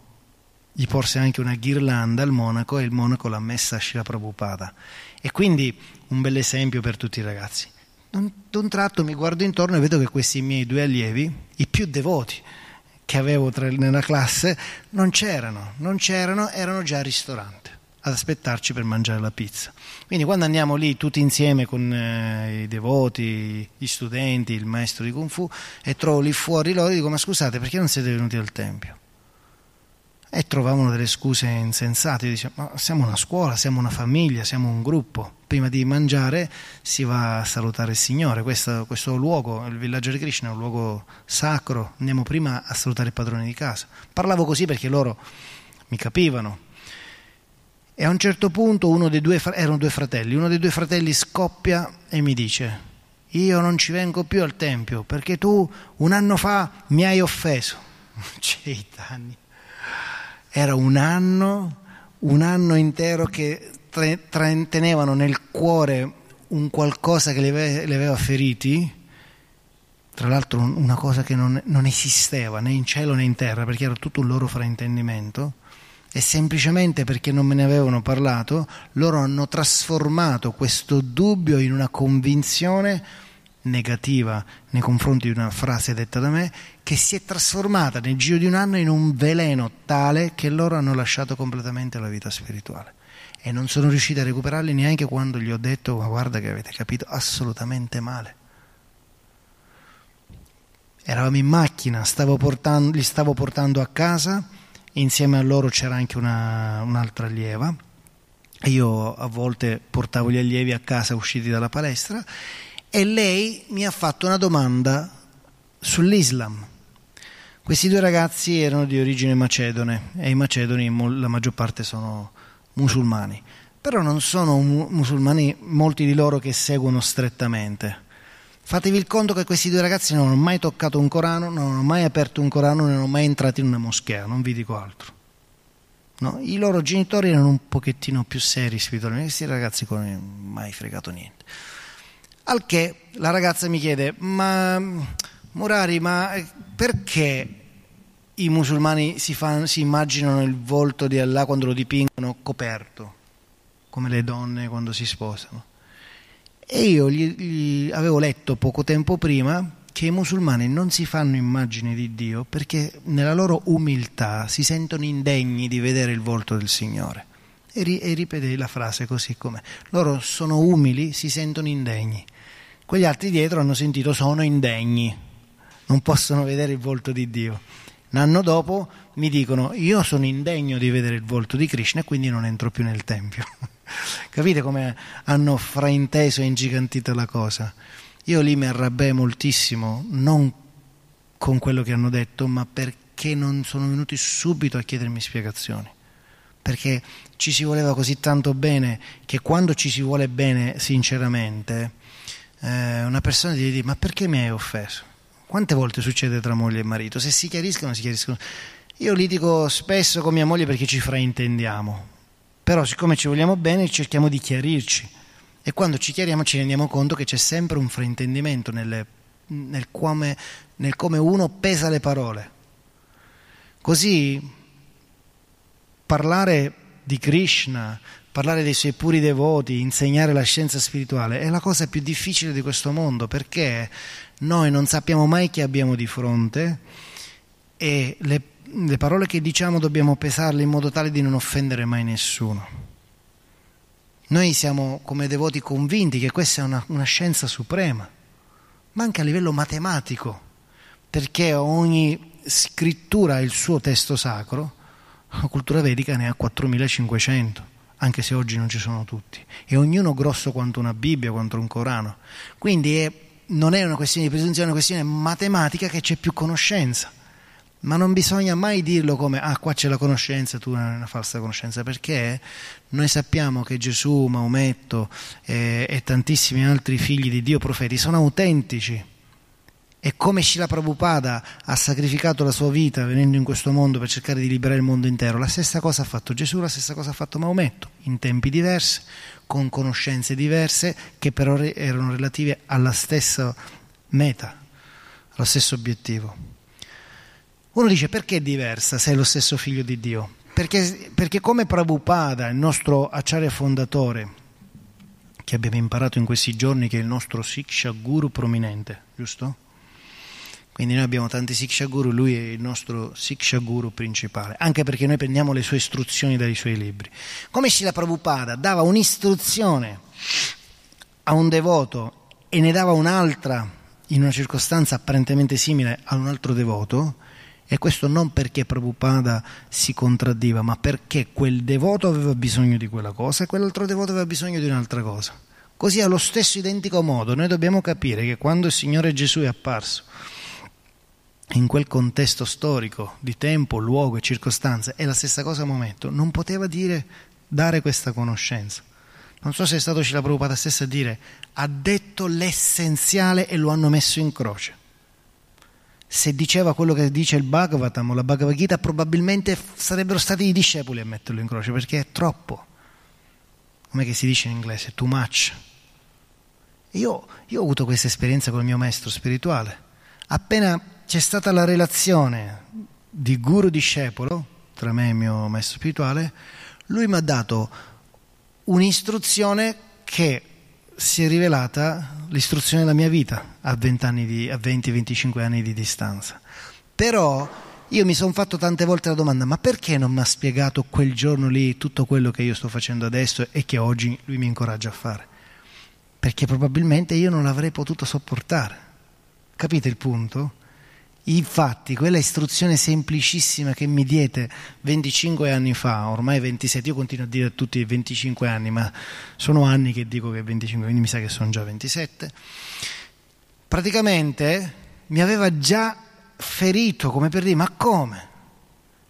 gli porse anche una ghirlanda al monaco e il monaco l'ha messa a Shila Prabhupada. E quindi un bel esempio per tutti i ragazzi. Da un tratto mi guardo intorno e vedo che questi miei due allievi, i più devoti, che avevo tra, nella classe non c'erano, non c'erano, erano già al ristorante ad aspettarci per mangiare la pizza. Quindi quando andiamo lì tutti insieme con eh, i devoti, gli studenti, il maestro di Kung Fu e trovo lì fuori loro dico ma scusate perché non siete venuti al tempio? e trovavano delle scuse insensate. Dicevano, ma siamo una scuola, siamo una famiglia, siamo un gruppo. Prima di mangiare si va a salutare il Signore. Questo, questo luogo, il villaggio di Krishna, è un luogo sacro. Andiamo prima a salutare il padrone di casa. Parlavo così perché loro mi capivano. E a un certo punto uno dei due, erano due fratelli, uno dei due fratelli scoppia e mi dice, io non ci vengo più al Tempio perché tu un anno fa mi hai offeso. Ceitani era un anno, un anno intero che tenevano nel cuore un qualcosa che li aveva, aveva feriti, tra l'altro una cosa che non, non, esisteva né in cielo né in terra, perché era tutto un loro fraintendimento, e semplicemente perché non me ne avevano parlato, loro hanno trasformato questo dubbio in una convinzione negativa nei confronti di una frase detta da me che si è trasformata nel giro di un anno in un veleno tale che loro hanno lasciato completamente la vita spirituale. E non sono riusciti a recuperarli neanche quando gli ho detto ma guarda che avete capito assolutamente male eravamo in macchina stavo portando, li stavo portando a casa insieme a loro c'era anche una, un'altra allieva io a volte portavo gli allievi a casa usciti dalla palestra e lei mi ha fatto una domanda sull'Islam. Questi due ragazzi erano di origine macedone e i macedoni la maggior parte sono musulmani, però non sono musulmani molti di loro che seguono strettamente. Fatevi il conto che questi due ragazzi non hanno mai toccato un Corano, non hanno mai aperto un Corano, non hanno mai entrato in una moschea, non vi dico altro. No, I loro genitori erano un pochettino più seri spiritualmente, questi ragazzi non hanno mai fregato niente. Al che la ragazza mi chiede, ma Murari, ma perché i musulmani si, fanno, si immaginano il volto di Allah quando lo dipingono coperto, come le donne quando si sposano? E io gli, gli avevo letto poco tempo prima che i musulmani non si fanno immagini di Dio perché nella loro umiltà si sentono indegni di vedere il volto del Signore e, ri, e ripete la frase così com'è. Loro sono umili, si sentono indegni. Quegli altri dietro hanno sentito sono indegni, non possono vedere il volto di Dio. Un anno dopo mi dicono io sono indegno di vedere il volto di Krishna e quindi non entro più nel Tempio. Capite come hanno frainteso e ingigantito la cosa? Io lì mi arrabbiai moltissimo, non con quello che hanno detto, ma perché non sono venuti subito a chiedermi spiegazioni perché ci si voleva così tanto bene che quando ci si vuole bene sinceramente eh, una persona ti dice ma perché mi hai offeso? Quante volte succede tra moglie e marito? Se si chiariscono, si chiariscono. Io litigo spesso con mia moglie perché ci fraintendiamo, però siccome ci vogliamo bene cerchiamo di chiarirci e quando ci chiariamo ci rendiamo conto che c'è sempre un fraintendimento nelle, nel, come, nel come uno pesa le parole. Così parlare di Krishna, parlare dei suoi puri devoti, insegnare la scienza spirituale è la cosa più difficile di questo mondo perché noi non sappiamo mai chi abbiamo di fronte e le, le parole che diciamo dobbiamo pesarle in modo tale di non offendere mai nessuno. Noi siamo come devoti convinti che questa è una, una scienza suprema, ma anche a livello matematico, perché ogni scrittura ha il suo testo sacro la cultura vedica ne ha 4500, anche se oggi non ci sono tutti, e ognuno grosso quanto una Bibbia, quanto un Corano. Quindi è, non è una questione di presunzione, è una questione matematica che c'è più conoscenza. Ma non bisogna mai dirlo come, ah, qua c'è la conoscenza, tu hai una falsa conoscenza, perché noi sappiamo che Gesù, Maometto e, e tantissimi altri figli di Dio profeti sono autentici e come Shila Prabhupada ha sacrificato la sua vita venendo in questo mondo per cercare di liberare il mondo intero, la stessa cosa ha fatto Gesù, la stessa cosa ha fatto Maometto, in tempi diversi, con conoscenze diverse, che però erano relative alla stessa meta, allo stesso obiettivo. Uno dice perché è diversa se è lo stesso figlio di Dio? Perché, perché come Prabhupada, il nostro acciario fondatore, che abbiamo imparato in questi giorni, che è il nostro Siksha Guru prominente, giusto? Quindi noi abbiamo tanti Siksha Guru, lui è il nostro Siksha Guru principale, anche perché noi prendiamo le sue istruzioni dai suoi libri. Come Srila Prabhupada dava un'istruzione a un devoto e ne dava un'altra in una circostanza apparentemente simile a un altro devoto, E questo non perché Prabhupada si contraddiva, ma perché quel devoto aveva bisogno di quella cosa e quell'altro devoto aveva bisogno di un'altra cosa. Così allo stesso identico modo noi dobbiamo capire che quando il Signore Gesù è apparso in quel contesto storico di tempo, luogo e circostanze, è la stessa cosa al momento, non poteva dire, dare questa conoscenza. Non so se è stato Cila Prabhupada stesso a dire, ha detto l'essenziale e lo hanno messo in croce. Se diceva quello che dice il Bhagavatam o la Bhagavad Gita, probabilmente sarebbero stati i discepoli a metterlo in croce, perché è troppo. Come si dice in inglese? Too much. Io, io ho avuto questa esperienza con il mio maestro spirituale. Appena c'è stata la relazione di guru-discepolo tra me e il mio maestro spirituale, lui mi ha dato un'istruzione che si è rivelata l'istruzione della mia vita a 20-25 anni di distanza. Però io mi sono fatto tante volte la domanda, ma perché non mi ha spiegato quel giorno lì tutto quello che io sto facendo adesso e che oggi lui mi incoraggia a fare? Perché probabilmente io non l'avrei potuto sopportare. Capite il punto? Infatti, quella istruzione semplicissima che mi diede 25 anni fa, ormai 27, io continuo a dire a tutti 25 anni, ma sono anni che dico che 25, quindi mi sa che sono già 27, praticamente mi aveva già ferito, come per dire, ma come?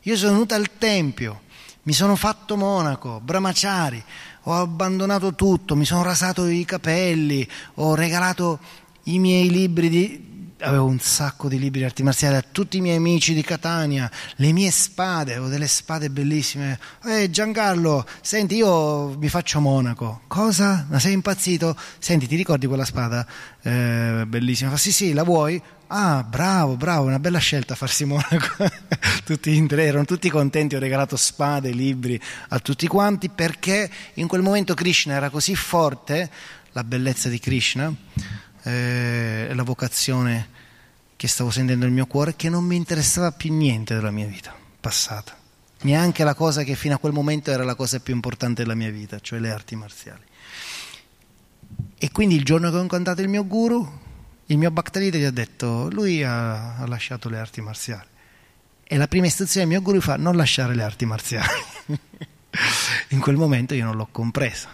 Io sono venuto al Tempio, mi sono fatto monaco, brahmachari, ho abbandonato tutto, mi sono rasato i capelli, ho regalato i miei libri di, avevo un sacco di libri di arti marziali a tutti i miei amici di Catania, le mie spade, avevo delle spade bellissime. Eh Giancarlo, senti, io mi faccio monaco. Cosa? Ma sei impazzito? Senti, ti ricordi quella spada eh, bellissima? Fa, sì, sì, la vuoi? Ah, bravo, bravo, una bella scelta farsi monaco. tutti erano tutti contenti, ho regalato spade, libri a tutti quanti perché in quel momento Krishna era così forte, la bellezza di Krishna, eh, la vocazione che stavo sentendo nel mio cuore che non mi interessava più niente della mia vita passata, neanche la cosa che fino a quel momento era la cosa più importante della mia vita, cioè le arti marziali. E quindi il giorno che ho incontrato il mio guru, il mio Bhaktalita gli ha detto, lui ha, ha lasciato le arti marziali. E la prima istruzione del mio guru fa non lasciare le arti marziali. In quel momento io non l'ho compresa.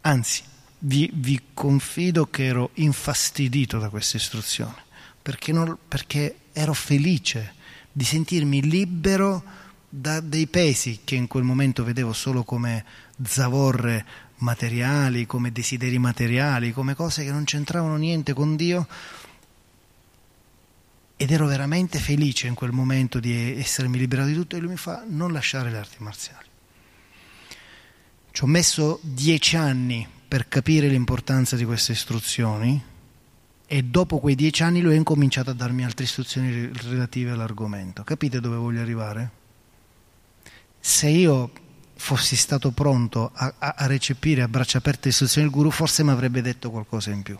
Anzi, vi, vi confido che ero infastidito da questa istruzione perché, non, perché ero felice di sentirmi libero da dei pesi che in quel momento vedevo solo come zavorre materiali, come desideri materiali, come cose che non c'entravano niente con Dio. Ed ero veramente felice in quel momento di essermi liberato di tutto e lui mi fa non lasciare le arti marziali. Ci ho messo dieci anni per capire l'importanza di queste istruzioni e dopo quei dieci anni lui ha incominciato a darmi altre istruzioni relative all'argomento. Capite dove voglio arrivare? Se io fossi stato pronto a, a, a recepire a braccia aperte le istruzioni del guru, forse mi avrebbe detto qualcosa in più.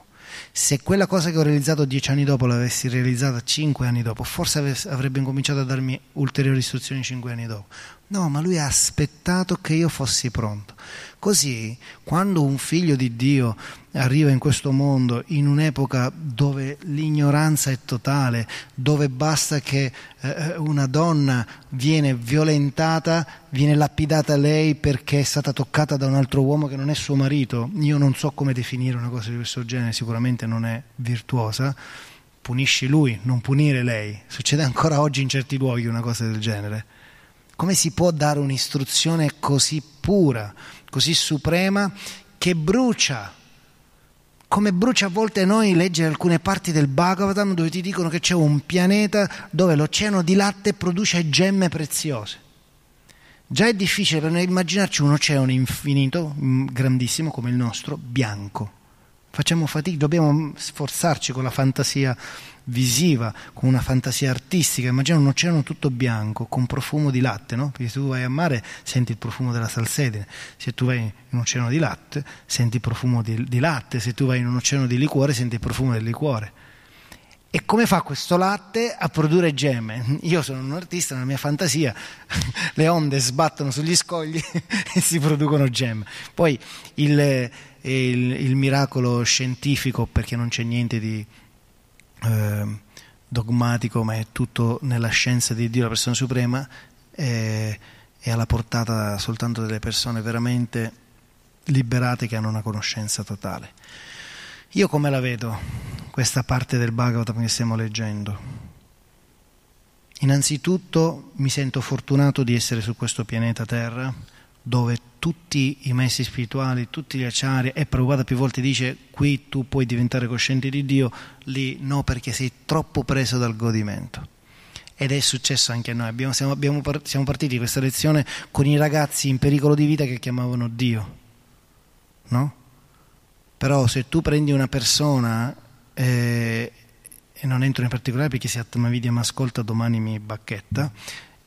Se quella cosa che ho realizzato dieci anni dopo l'avessi realizzata cinque anni dopo, forse avrebbe incominciato a darmi ulteriori istruzioni cinque anni dopo. No, ma lui ha aspettato che io fossi pronto. Così, quando un figlio di Dio arriva in questo mondo in un'epoca dove l'ignoranza è totale, dove basta che eh, una donna viene violentata, viene lapidata lei perché è stata toccata da un altro uomo che non è suo marito, io non so come definire una cosa di questo genere, sicuramente non è virtuosa, punisci lui, non punire lei. Succede ancora oggi in certi luoghi una cosa del genere. Come si può dare un'istruzione così pura? così suprema che brucia come brucia a volte noi leggere alcune parti del Bhagavatam dove ti dicono che c'è un pianeta dove l'oceano di latte produce gemme preziose. Già è difficile per noi immaginarci un oceano infinito, mm, grandissimo come il nostro, bianco. Facciamo fatica, dobbiamo sforzarci con la fantasia visiva, con una fantasia artistica. Immagina un oceano tutto bianco, con profumo di latte, no? Perché se tu vai a mare senti il profumo della salsedine, se tu vai in un oceano di latte senti il profumo di, di latte, se tu vai in un oceano di liquore senti il profumo del liquore. E come fa questo latte a produrre gemme? Io sono un artista, nella mia fantasia le onde sbattono sugli scogli e si producono gemme. Poi il, il, il miracolo scientifico, perché non c'è niente di, eh, dogmatico, ma è tutto nella scienza di Dio, la persona suprema, è, è alla portata soltanto delle persone veramente liberate che hanno una conoscenza totale. Io come la vedo questa parte del Bhagavatam che stiamo leggendo? Innanzitutto mi sento fortunato di essere su questo pianeta Terra dove tutti i maestri spirituali, tutti gli acciari, e Prabhupada più volte dice qui tu puoi diventare cosciente di Dio, lì no perché sei troppo preso dal godimento. Ed è successo anche a noi, abbiamo, siamo, abbiamo, siamo partiti questa lezione con i ragazzi in pericolo di vita che chiamavano Dio, no? Però se tu prendi una persona eh, e non entro in particolare perché se Atmavidya mi ascolta domani mi bacchetta,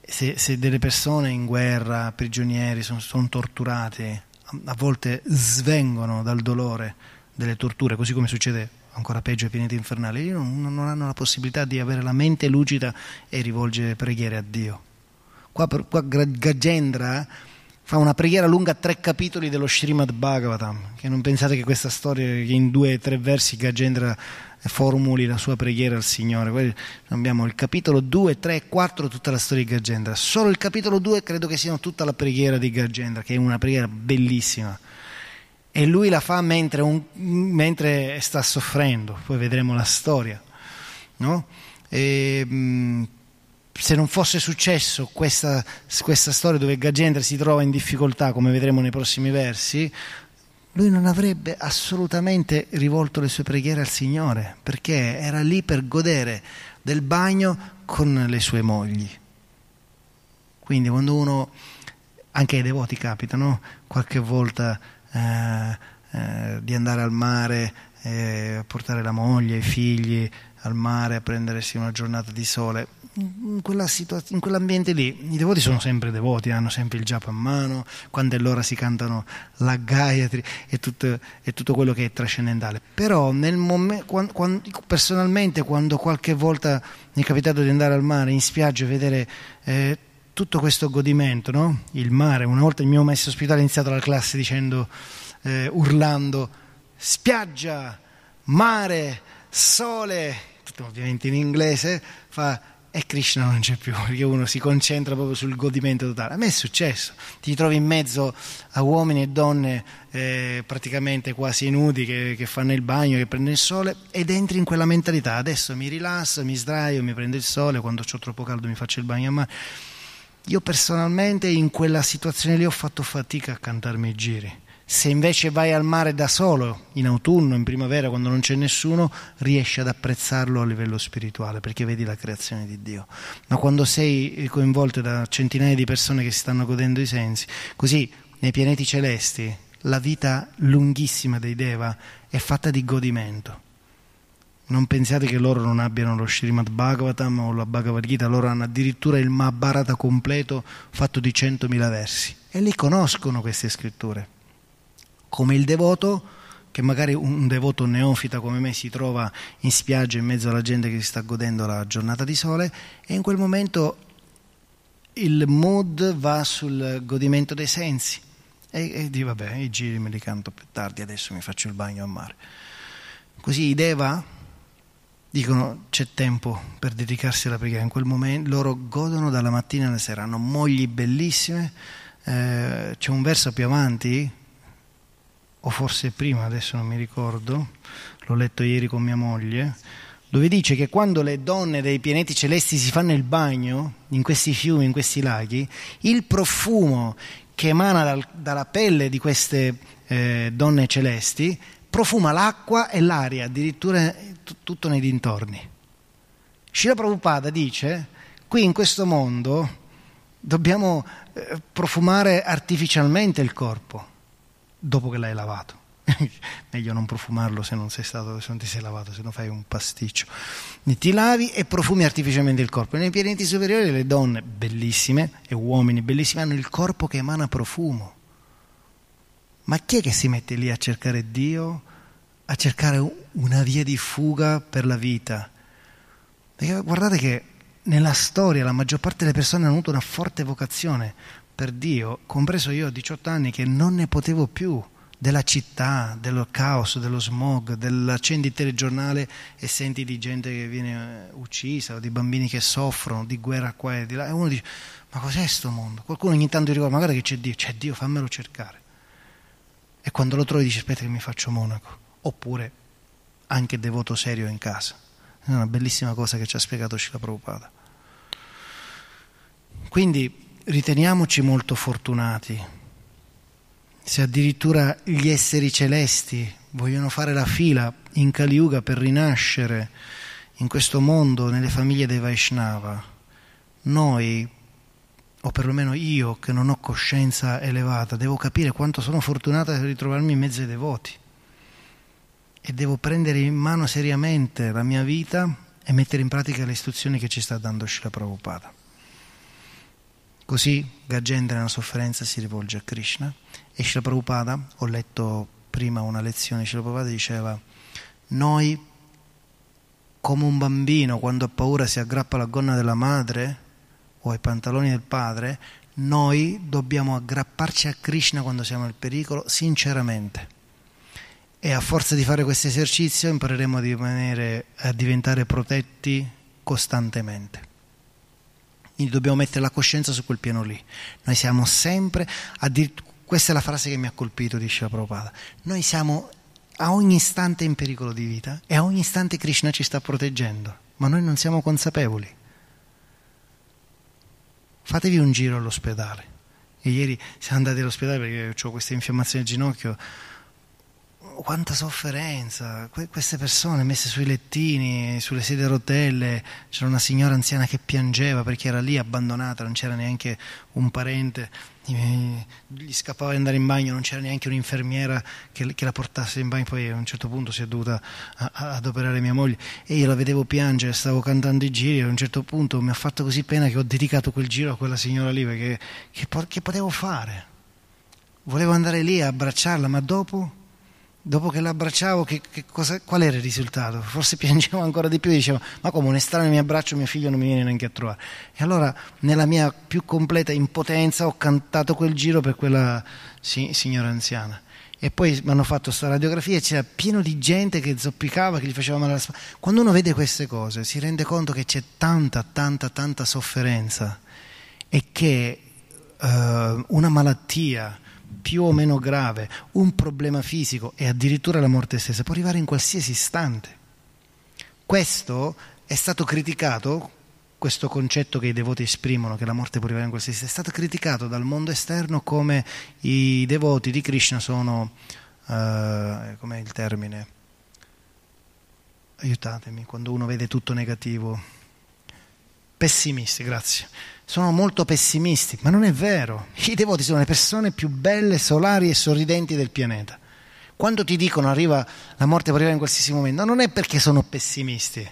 se, se delle persone in guerra, prigionieri, sono, sono torturate, a volte svengono dal dolore delle torture, così come succede ancora peggio ai pianeti infernali, non, non, hanno la possibilità di avere la mente lucida e rivolgere preghiere a Dio. Qua, qua Gajendra fa una preghiera lunga tre capitoli dello Srimad Bhagavatam, che non pensate che questa storia, che in due o tre versi Gajendra formuli la sua preghiera al Signore. abbiamo il capitolo 2, 3 e 4, tutta la storia di Gajendra. Solo il capitolo 2 credo che sia tutta la preghiera di Gajendra, che è una preghiera bellissima. E lui la fa mentre, un, mentre sta soffrendo, poi vedremo la storia. No? E, mh, se non fosse successo questa, questa storia dove Gajendra si trova in difficoltà, come vedremo nei prossimi versi, lui non avrebbe assolutamente rivolto le sue preghiere al Signore, perché era lì per godere del bagno con le sue mogli. Quindi quando uno, anche ai devoti capita, no? qualche volta eh, eh, di andare al mare, eh, a portare la moglie, i figli al mare, a prendersi una giornata di sole, in, quella situaz- in quell'ambiente lì i devoti sono sempre devoti, hanno sempre il giappo a mano, quando è l'ora si cantano la Gayatri e tutto, e tutto quello che è trascendentale. Però mom- quando, quando, personalmente quando qualche volta mi è capitato di andare al mare in spiaggia e vedere eh, tutto questo godimento, no? il mare, una volta il mio maestro spirituale ha iniziato la classe dicendo, eh, urlando, spiaggia, mare, sole, tutto ovviamente in inglese, fa e Krishna non c'è più perché uno si concentra proprio sul godimento totale. A me è successo, ti trovi in mezzo a uomini e donne eh, praticamente quasi nudi che, che, fanno il bagno, che prendono il sole ed entri in quella mentalità. Adesso mi rilasso, mi sdraio, mi prendo il sole, quando ho troppo caldo mi faccio il bagno a mare. Io personalmente in quella situazione lì ho fatto fatica a cantarmi i giri se invece vai al mare da solo, in autunno, in primavera, quando non c'è nessuno, riesci ad apprezzarlo a livello spirituale, perché vedi la creazione di Dio. Ma quando sei coinvolto da centinaia di persone che si stanno godendo i sensi, così nei pianeti celesti, la vita lunghissima dei Deva è fatta di godimento. Non pensiate che loro non abbiano lo Srimad Bhagavatam o la Bhagavad Gita, loro hanno addirittura il Mahabharata completo fatto di 100.000 versi e li conoscono queste scritture come il devoto, che magari un devoto neofita come me si trova in spiaggia in mezzo alla gente che si sta godendo la giornata di sole e in quel momento il mood va sul godimento dei sensi. E, e di vabbè i giri me li canto più tardi adesso mi faccio il bagno a mare. Così i Deva dicono c'è tempo per dedicarsi alla preghiera. In quel momento loro godono dalla mattina alla sera hanno mogli bellissime eh, c'è un verso più avanti o forse prima, adesso non mi ricordo, l'ho letto ieri con mia moglie, dove dice che quando le donne dei pianeti celesti si fanno il bagno in questi fiumi, in questi laghi, il profumo che emana dal, dalla pelle di queste eh, donne celesti profuma l'acqua e l'aria, addirittura t- tutto nei dintorni. Shila Prabhupada dice, qui in questo mondo dobbiamo eh, profumare artificialmente il corpo dopo che l'hai lavato. Meglio non profumarlo se non, sei stato, se non ti sei lavato, se no fai un pasticcio. Ti lavi e profumi artificialmente il corpo. Nei pianeti superiori le donne bellissime e uomini bellissimi hanno il corpo che emana profumo. Ma chi è che si mette lì a cercare Dio, a cercare una via di fuga per la vita? Perché guardate che nella storia la maggior parte delle persone hanno avuto una forte vocazione per Dio, compreso io a 18 anni che non ne potevo più della città, dello caos, dello smog, dell'accendi il telegiornale e senti di gente che viene uccisa, di bambini che soffrono, di guerra qua e di là, e uno dice, ma cos'è sto mondo? Qualcuno ogni tanto ricorda, ma guarda che c'è Dio, c'è Dio, fammelo cercare. E quando lo trovi dici, aspetta che mi faccio monaco. Oppure anche devoto serio in casa. È una bellissima cosa che ci ha spiegato Scila Prabhupada. Quindi riteniamoci molto fortunati. Se addirittura gli esseri celesti vogliono fare la fila in Kali Yuga per rinascere in questo mondo nelle famiglie dei Vaishnava, noi, o perlomeno io che non ho coscienza elevata, devo capire quanto sono fortunata di ritrovarmi in mezzo ai devoti e devo prendere in mano seriamente la mia vita e mettere in pratica le istruzioni che ci sta dando Srila Prabhupada. Così Gajendra nella sofferenza si rivolge a Krishna e Srila Prabhupada, ho letto prima una lezione, Srila Prabhupada diceva noi come un bambino quando ha paura si aggrappa alla gonna della madre o ai pantaloni del padre, noi dobbiamo aggrapparci a Krishna quando siamo nel pericolo sinceramente e a forza di fare questo esercizio impareremo a, a diventare protetti costantemente. Quindi dobbiamo mettere la coscienza su quel piano lì. Noi siamo sempre, questa è la frase che mi ha colpito, dice la Prabhupada, noi siamo a ogni istante in pericolo di vita e a ogni istante Krishna ci sta proteggendo, ma noi non siamo consapevoli. Fatevi un giro all'ospedale. E ieri siamo andati all'ospedale perché ho questa infiammazione al ginocchio quanta sofferenza, que- queste persone messe sui lettini, sulle sedie a rotelle, c'era una signora anziana che piangeva perché era lì abbandonata, non c'era neanche un parente, gli scappava di andare in bagno, non c'era neanche un'infermiera che, che la portasse in bagno, poi a un certo punto si è dovuta a- a- ad operare mia moglie. E io la vedevo piangere, stavo cantando i giri e a un certo punto mi ha fatto così pena che ho dedicato quel giro a quella signora lì perché che, che potevo fare? Volevo andare lì a abbracciarla, ma dopo dopo che l'abbracciavo, che, che cosa, qual era il risultato? Forse piangevo ancora di più e dicevo, ma come un estraneo mi abbraccio, mio figlio non mi viene neanche a trovare. E allora, nella mia più completa impotenza, ho cantato quel giro per quella sì, signora anziana. E poi mi hanno fatto questa radiografia e c'era pieno di gente che zoppicava, che gli faceva male alla spalla. Quando uno vede queste cose si rende conto che c'è tanta, tanta, tanta sofferenza e che uh, una malattia, più o meno grave, un problema fisico e addirittura la morte stessa può arrivare in qualsiasi istante. Questo è stato criticato, questo concetto che i devoti esprimono, che la morte può arrivare in qualsiasi istante, è stato criticato dal mondo esterno come i devoti di Krishna sono, uh, com'è il termine? Aiutatemi, quando uno vede tutto negativo. Pessimisti, grazie sono molto pessimisti, ma non è vero. I devoti sono le persone più belle, solari e sorridenti del pianeta. Quando ti dicono arriva la morte può arrivare in qualsiasi momento, non è perché sono pessimisti,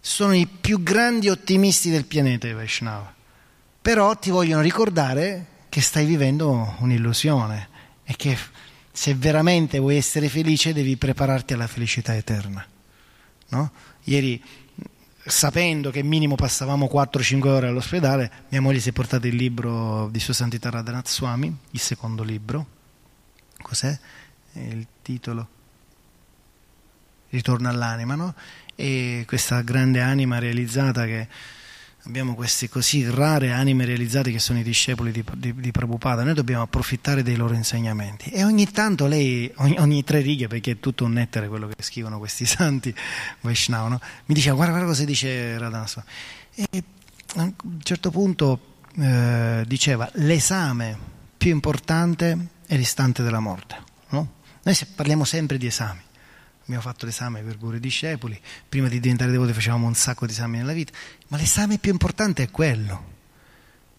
sono i più grandi ottimisti del pianeta i Vaishnava. Però ti vogliono ricordare che stai vivendo un'illusione e che se veramente vuoi essere felice devi prepararti alla felicità eterna. No? Ieri sapendo che minimo passavamo 4-5 ore all'ospedale, mia moglie si è portata il libro di Sua Santità Radhanath Swami, il secondo libro. Cos'è? Il titolo? Ritorno all'anima, no? E questa grande anima realizzata che abbiamo queste così rare anime realizzate che sono i discepoli di, di, di Prabhupada, noi dobbiamo approfittare dei loro insegnamenti e ogni tanto lei, ogni, ogni tre righe, perché è tutto un nettare quello che scrivono questi santi Vaishnava, no? mi diceva guarda, guarda cosa dice Radhasva e a un certo punto eh, diceva l'esame più importante è l'istante della morte, no? noi parliamo sempre di esami abbiamo fatto l'esame per pure discepoli, prima di diventare devoti facevamo un sacco di esami nella vita, ma l'esame più importante è quello.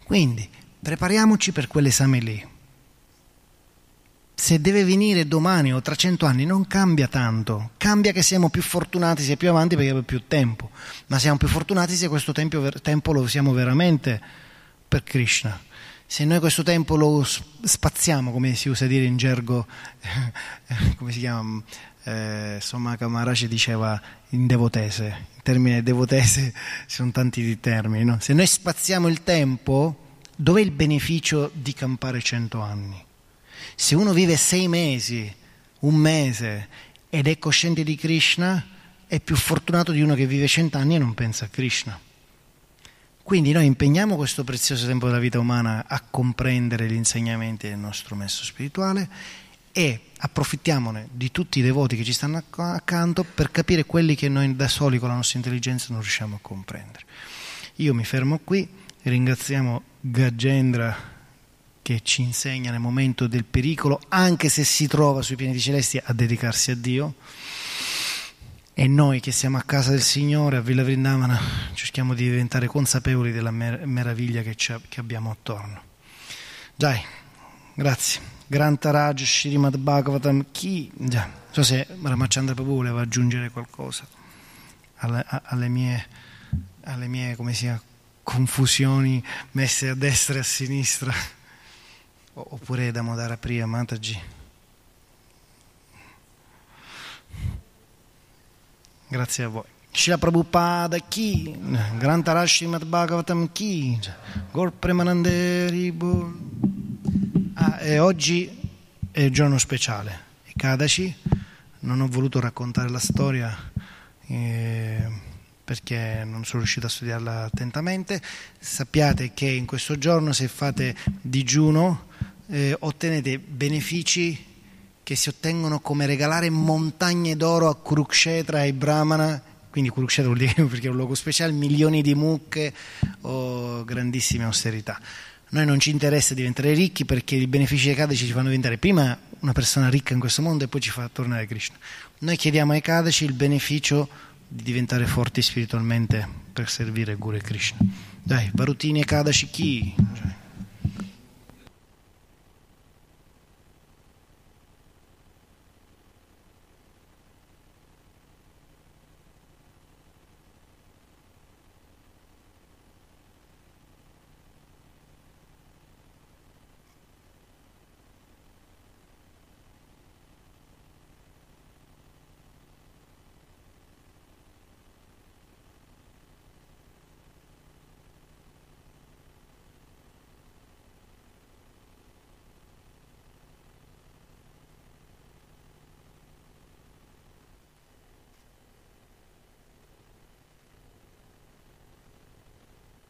Quindi prepariamoci per quell'esame lì. Se deve venire domani o tra cento anni non cambia tanto, cambia che siamo più fortunati se più avanti perché abbiamo più tempo, ma siamo più fortunati se questo tempo, tempo lo usiamo veramente per Krishna. Se noi questo tempo lo spaziamo, come si usa dire in gergo, come si chiama, eh, Somaka Maharaj diceva in devotese, in termine devotese ci sono tanti termini, no? se noi spaziamo il tempo, dov'è il beneficio di campare cento anni? Se uno vive sei mesi, un mese ed è cosciente di Krishna, è più fortunato di uno che vive cent'anni e non pensa a Krishna. Quindi noi impegniamo questo prezioso tempo della vita umana a comprendere gli insegnamenti del nostro messo spirituale e approfittiamone di tutti i devoti che ci stanno accanto per capire quelli che noi da soli con la nostra intelligenza non riusciamo a comprendere. Io mi fermo qui, ringraziamo Gajendra che ci insegna nel momento del pericolo, anche se si trova sui pianeti celesti, a dedicarsi a Dio. E noi che siamo a casa del Signore, a Villa Vrindavana, cerchiamo di diventare consapevoli della mer- meraviglia che, che, abbiamo attorno. Dai, grazie. Grantaraj Shrimad Bhagavatam chi? Già, non so se Ramachandra Prabhu voleva aggiungere qualcosa alle, alle mie, alle mie sia, confusioni messe a destra e a sinistra oppure da Modara Priya Mataji. Grazie a voi. Shila Prabhupada chi? Grantarashi Mat Bhagavatam chi? Gor Premanande ah, oggi è il giorno speciale, è Kadashi. Non ho voluto raccontare la storia eh, perché non sono riuscito a studiarla attentamente. Sappiate che in questo giorno se fate digiuno eh, ottenete benefici che si ottengono come regalare montagne d'oro a Kurukshetra e Brahmana, quindi Kurukshetra vuol dire perché è un luogo speciale, milioni di mucche o grandissime austerità. Noi non ci interessa diventare ricchi perché i benefici dei Kadaci ci fanno diventare prima una persona ricca in questo mondo e poi ci fa tornare Krishna. Noi chiediamo ai Kadaci il beneficio di diventare forti spiritualmente per servire Guru e Krishna. Dai, Varutini e Kadaci chi?